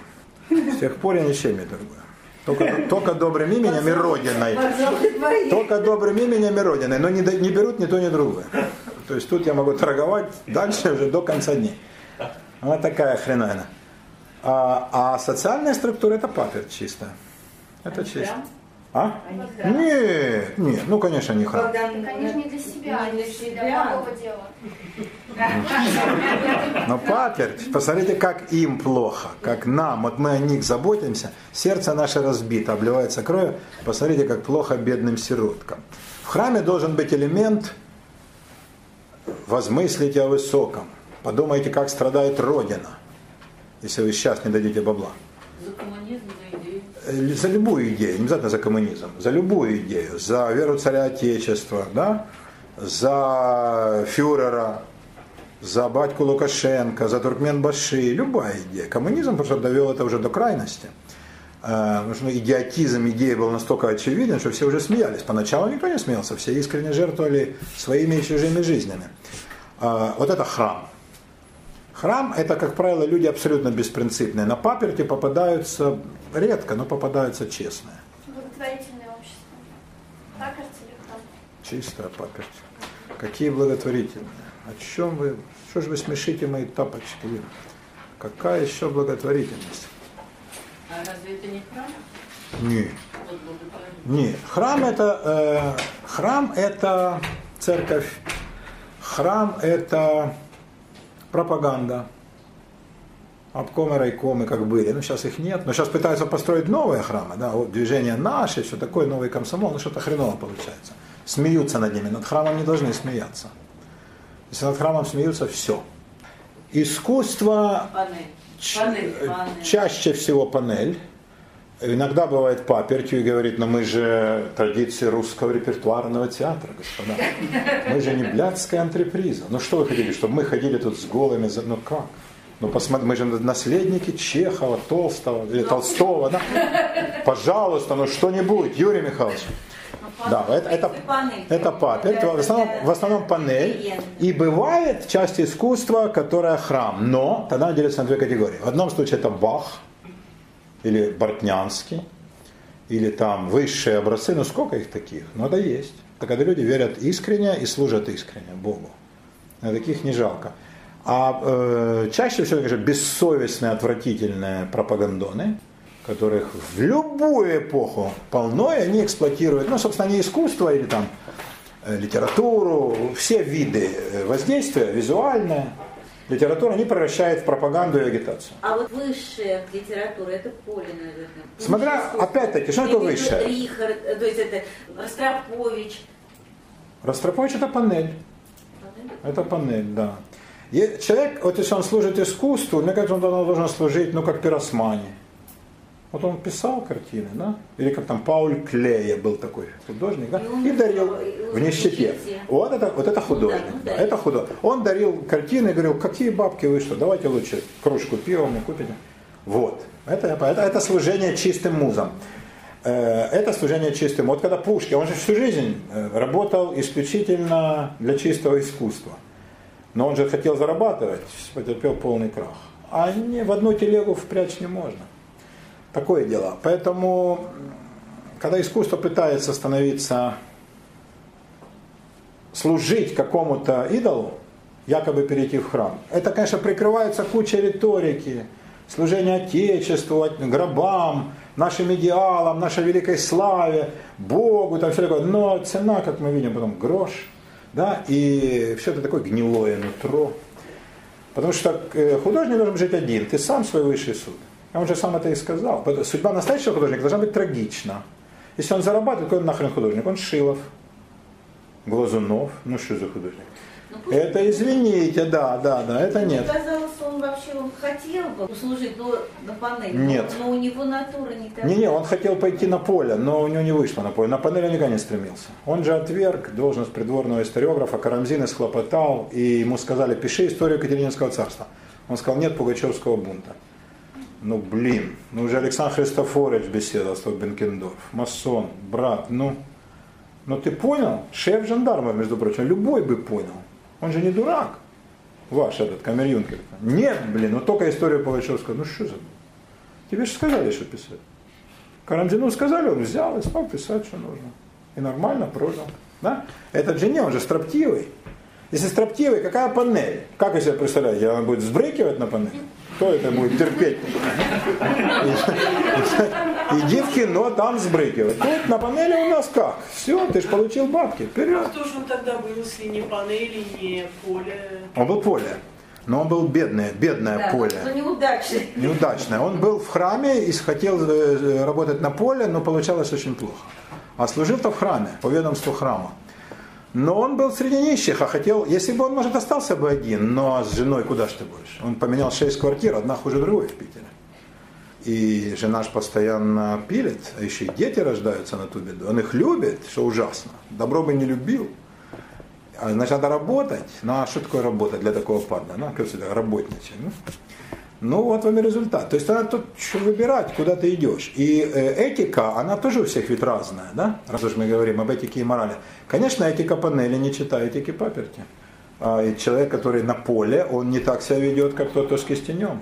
С тех пор я ничем не торгую. Только, только добрым именем и родиной. Только добрым именем и родиной. Но не, не берут ни то, ни другое. То есть тут я могу торговать дальше уже до конца дней. Вот такая хреновина. А, а социальная структура это паперть чистая. Это чисто. А? Нет, нет, ну конечно не. Они же не для себя, они для благого дела. Но паперть, посмотрите, как им плохо, как нам, вот мы о них заботимся, сердце наше разбито, обливается кровью, посмотрите, как плохо бедным сироткам. В храме должен быть элемент возмыслите о высоком, подумайте, как страдает Родина, если вы сейчас не дадите бабла. За коммунизм, Э, за любую идею, не обязательно за коммунизм, за любую идею, за веру царя Отечества, да? за фюрера, за батьку Лукашенко, за Туркменбаши, любая идея. Коммунизм просто довел это уже до крайности. Э, потому что идиотизм идеи был настолько очевиден, что все уже смеялись. Поначалу никто не смеялся, все искренне жертвовали своими и чужими жизнями. Э, вот это храм. Храм – это, как правило, люди абсолютно беспринципные. На паперти попадаются редко, но попадаются честные. Благотворительное общество. Паперти или храм? Чистая паперть. Какие благотворительные? О чем вы? Что же вы смешите мои тапочки? Какая еще благотворительность? А разве это не храм? Нет. Нет. Храм это, э, храм это церковь. Храм это пропаганда. Обкомы, райкомы как были. Ну, сейчас их нет. Но сейчас пытаются построить новые храмы. Да? Вот движение наше, все такое, новый комсомол. Ну, что-то хреново получается. Смеются над ними. Над храмом не должны смеяться. Если над храмом смеются, все. Искусство Панель. Панель, панель. чаще всего панель. Иногда бывает папертью и говорит, но мы же традиции русского репертуарного театра, господа. Мы же не блядская антреприза. Ну что вы хотели, чтобы мы ходили тут с голыми, ну как? Ну, посмотри, мы же наследники Чехова, Толстого или Толстого. Да? Пожалуйста, ну что-нибудь, Юрий Михайлович. Да, это, это, это папель, в основном, в основном панель. И бывает часть искусства, которая храм, но тогда она делится на две категории. В одном случае это Бах или Бортнянский, или там высшие образцы, ну сколько их таких? Ну это есть. Это когда люди верят искренне и служат искренне Богу. А таких не жалко. А э, чаще всего, конечно, бессовестные, отвратительные пропагандоны, которых в любую эпоху полно, и они эксплуатируют, ну, собственно, не искусство или там э, литературу, все виды э, воздействия, визуальное, литература, они превращают в пропаганду и агитацию. А вот высшая литература, это поле, наверное. Смотря, опять-таки, что такое высшее? Рихард, э, то есть это Ростропович. Ростропович это панель. Это панель, да. Человек, вот если он служит искусству, мне кажется, он должен служить, ну, как пиросмани. Вот он писал картины, да? Или как там Пауль Клея был такой художник, да? И, и дарил в нищете. Вот это, вот это художник. Ну, да, это художник. Он дарил картины и говорил, какие бабки вы что, давайте лучше кружку пива мне купите. Вот. Это, это, это служение чистым музам. Э, это служение чистым. Вот когда Пушкин, он же всю жизнь э, работал исключительно для чистого искусства. Но он же хотел зарабатывать, потерпел полный крах. А не, в одну телегу впрячь не можно. Такое дело. Поэтому, когда искусство пытается становиться, служить какому-то идолу, якобы перейти в храм, это, конечно, прикрывается кучей риторики, служение Отечеству, гробам, нашим идеалам, нашей великой славе, Богу, там все такое. Но цена, как мы видим, потом грош, да, и все это такое гнилое нутро. Потому что э, художник должен жить один, ты сам свой высший суд. А он же сам это и сказал. Судьба настоящего художника должна быть трагична. Если он зарабатывает, какой он нахрен художник? Он Шилов, Глазунов. Ну что за художник? Ну, это извините, да, да, да, это нет. Мне казалось, он вообще он хотел бы служить но, на панели, нет. но, но у него натура не такая. Не-не, он хотел пойти на поле, но у него не вышло на поле. На панели он никогда не стремился. Он же отверг должность придворного историографа, Карамзин схлопотал, и ему сказали, пиши историю Екатерининского царства. Он сказал, нет Пугачевского бунта. Ну блин, ну уже Александр Христофорович беседовал с Бенкендорф, масон, брат, ну, ну ты понял? Шеф жандарма, между прочим, любой бы понял. Он же не дурак, ваш этот камер Нет, блин, ну только историю Пугачевского, ну что за... Тебе же сказали, что писать. Карамзину сказали, он взял и стал писать, что нужно. И нормально прожил. Да? Этот же не, он же строптивый. Если строптивый, какая панель? Как вы себе представляете? Она будет сбрыкивать на панель? Кто это будет терпеть? Иди в кино, там сбрыкивай. Тут на панели у нас как? Все, ты же получил бабки. Вперед. А кто же он тогда был, если не панели, не поле? Он был поле. Но он был бедное, бедное да, поле. Но неудачный. Неудачное. Он был в храме и хотел э, работать на поле, но получалось очень плохо. А служил-то в храме, по ведомству храма. Но он был среди нищих, а хотел, если бы он, может, остался бы один, но с женой куда ж ты будешь? Он поменял шесть квартир, одна хуже другой в Питере. И жена ж постоянно пилит, а еще и дети рождаются на ту беду. Он их любит, что ужасно. Добро бы не любил. А, значит, надо работать. Ну а что такое работать для такого парня? Ну, как всегда, работничать. Ну, ну вот вам и результат. То есть надо тут выбирать, куда ты идешь. И э, этика, она тоже у всех ведь разная, да? Раз уж мы говорим об этике и морали. Конечно, этика панели не читает этики паперти. А, и человек, который на поле, он не так себя ведет, как тот, кто с кистенем.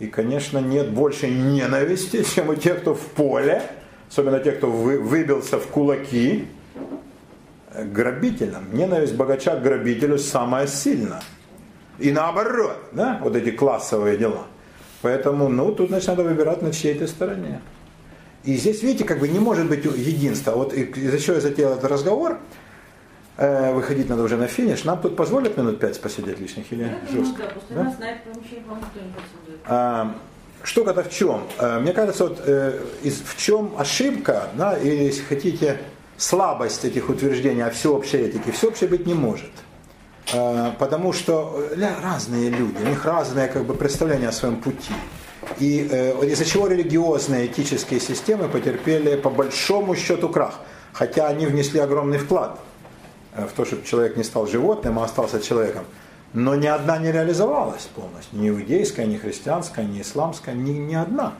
И, конечно, нет больше ненависти, чем у тех, кто в поле, особенно тех, кто вы, выбился в кулаки, грабителям. Ненависть богача к грабителю самая сильная. И наоборот, да, вот эти классовые дела. Поэтому, ну, тут, значит, надо выбирать на чьей-то стороне. И здесь, видите, как бы не может быть единства. Вот из-за чего я затеял этот разговор, э, выходить надо уже на финиш. Нам тут позволят минут пять посидеть лишних или я жестко? да, да? Знает, а, Штука-то в чем? Э, мне кажется, вот э, из, в чем ошибка, да, или, если хотите, слабость этих утверждений о всеобщей этике. Всеобщей быть не может. Э, потому что разные люди, у них разные как бы, представления о своем пути. И э, из-за чего религиозные этические системы потерпели по большому счету крах, хотя они внесли огромный вклад э, в то, чтобы человек не стал животным, а остался человеком. но ни одна не реализовалась полностью. Ни иудейская, ни христианская, ни исламская, ни, ни одна.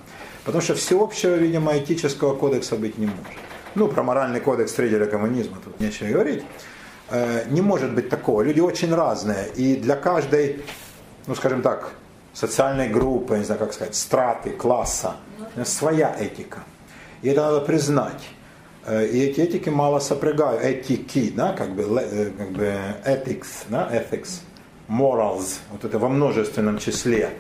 Потому что всеобщего, видимо, этического кодекса быть не может. Ну, про моральный кодекс трейдера коммунизма тут нечего говорить. Э, не может быть такого. Люди очень разные. И для каждой, ну, скажем так, социальной группы, не знаю, как сказать, страты, класса, своя этика. И это надо признать. Э, и эти этики мало сопрягают, этики, да, как бы, э, как бы ethics, да, ethics, morals, вот это во множественном числе.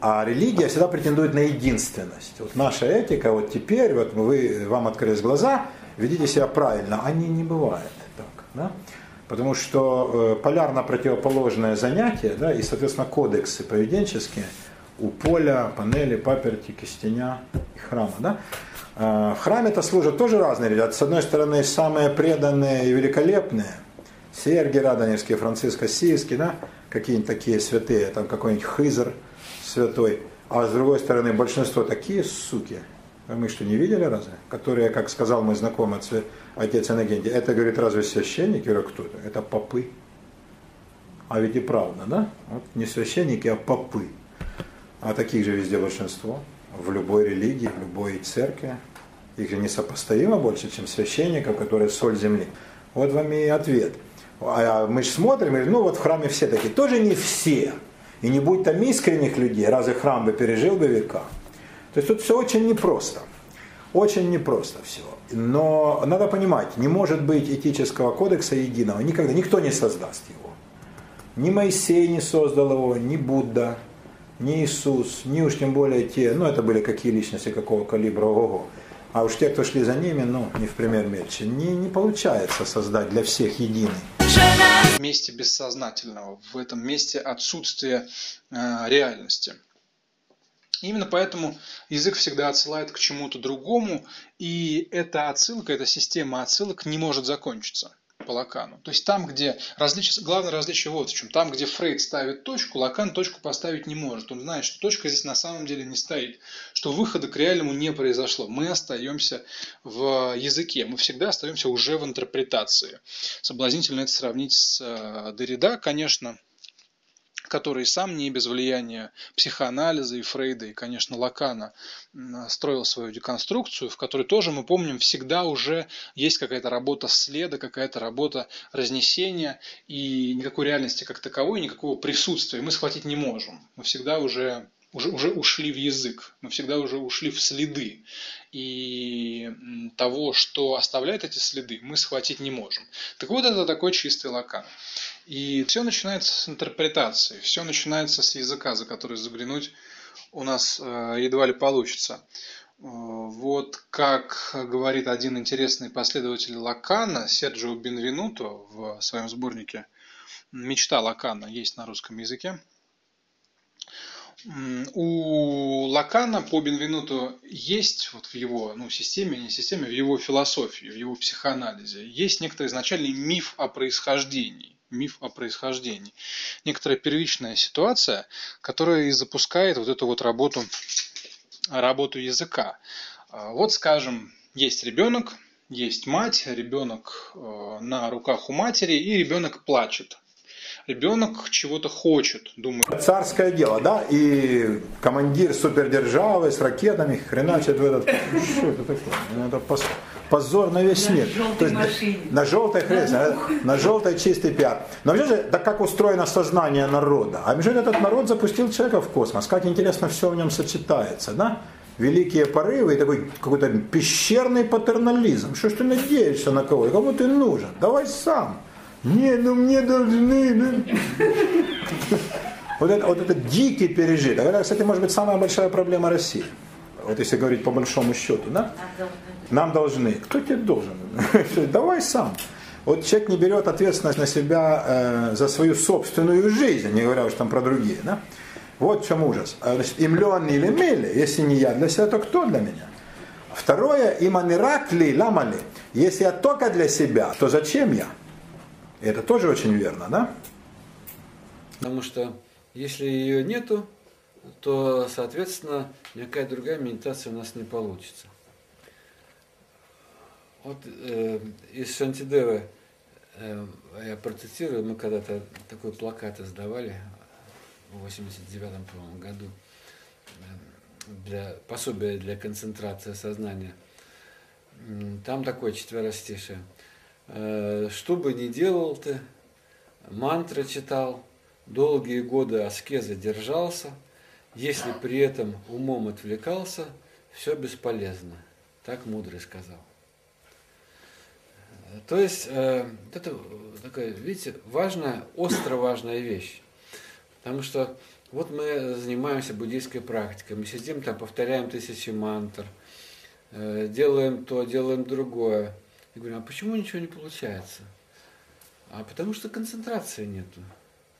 А религия всегда претендует на единственность. Вот наша этика, вот теперь, вот вы, вам открылись глаза, ведите себя правильно. Они не бывают так. Да? Потому что э, полярно противоположное занятие, да, и, соответственно, кодексы поведенческие у поля, панели, паперти, кистеня и храма. Да? Э, в храме-то служат тоже разные ребята. С одной стороны, самые преданные и великолепные, Сергий Радонежский, Франциск Осийский, да, какие-нибудь такие святые, там какой-нибудь Хызр – святой, а с другой стороны большинство такие суки, а мы что, не видели разве? Которые, как сказал мой знакомый отец Иннокентий, это, говорит, разве священники или кто это? Это попы. А ведь и правда, да? Вот не священники, а попы. А таких же везде большинство. В любой религии, в любой церкви. Их же несопоставимо больше, чем священников, которые соль земли. Вот вам и ответ. А мы же смотрим, и, ну вот в храме все такие. Тоже не все. И не будь там искренних людей, разве храм бы пережил бы века? То есть тут все очень непросто. Очень непросто все. Но надо понимать, не может быть этического кодекса единого. Никогда никто не создаст его. Ни Моисей не создал его, ни Будда, ни Иисус, ни уж тем более те, ну это были какие личности, какого калибра, ого А уж те, кто шли за ними, ну, не в пример мельче, не, не получается создать для всех единый в месте бессознательного, в этом месте отсутствия э, реальности. Именно поэтому язык всегда отсылает к чему-то другому, и эта отсылка, эта система отсылок не может закончиться по Лакану. То есть там, где различие, главное различие вот в чем. Там, где Фрейд ставит точку, Лакан точку поставить не может. Он знает, что точка здесь на самом деле не стоит, что выхода к реальному не произошло. Мы остаемся в языке, мы всегда остаемся уже в интерпретации. Соблазнительно это сравнить с э, Дорида, конечно, который сам не без влияния психоанализа и Фрейда, и, конечно, Лакана строил свою деконструкцию, в которой тоже, мы помним, всегда уже есть какая-то работа следа, какая-то работа разнесения, и никакой реальности как таковой, никакого присутствия мы схватить не можем. Мы всегда уже уже, уже ушли в язык, мы всегда уже ушли в следы. И того, что оставляет эти следы, мы схватить не можем. Так вот, это такой чистый лакан. И все начинается с интерпретации, все начинается с языка, за который заглянуть у нас э, едва ли получится. Э, вот как говорит один интересный последователь Лакана, Серджио Бенвенуто в своем сборнике «Мечта Лакана» есть на русском языке. У Лакана по Бенвенуту есть вот в его ну, системе, не системе, в его философии, в его психоанализе, есть некоторый изначальный миф о происхождении миф о происхождении. Некоторая первичная ситуация, которая и запускает вот эту вот работу, работу языка. А, вот, скажем, есть ребенок, есть мать, ребенок э, на руках у матери, и ребенок плачет ребенок чего-то хочет, думает. Царское дело, да, и командир супердержавы с ракетами хреначит в этот... Что это такое? Ну, это позор на весь мир. То есть, на желтой хрест, на, на желтой чистый пиар. Но вообще же, да как устроено сознание народа? А между этот народ запустил человека в космос. Как интересно все в нем сочетается, да? Великие порывы и такой какой-то пещерный патернализм. Что ж ты надеешься на кого? Кому ты нужен? Давай сам. Не, ну мне должны. Ну. Вот это, вот это дикий пережиток. Это, кстати, может быть самая большая проблема России. Вот если говорить по большому счету, да? Нам должны. Кто тебе должен? Давай сам. Вот человек не берет ответственность на себя э, за свою собственную жизнь, не говоря уж там про другие. Да? Вот в чем ужас. А, значит, имлен или мели, если не я для себя, то кто для меня? Второе, иманиракли ламали. Если я только для себя, то зачем я? Это тоже очень верно, да? Потому что если ее нету, то, соответственно, никакая другая медитация у нас не получится. Вот э, из Шантидевы э, я процитирую, мы когда-то такой плакат издавали в 89 по-моему, году э, для пособия для концентрации сознания. Там такое четверостишее. Э, Что бы ни делал ты, мантры читал, долгие годы аскезы держался, если при этом умом отвлекался, все бесполезно. Так мудрый сказал. То есть э, это такая, видите, важная, остро важная вещь. Потому что вот мы занимаемся буддийской практикой, мы сидим там, повторяем тысячи мантр, э, делаем то, делаем другое. И говорим, а почему ничего не получается? А потому что концентрации нету.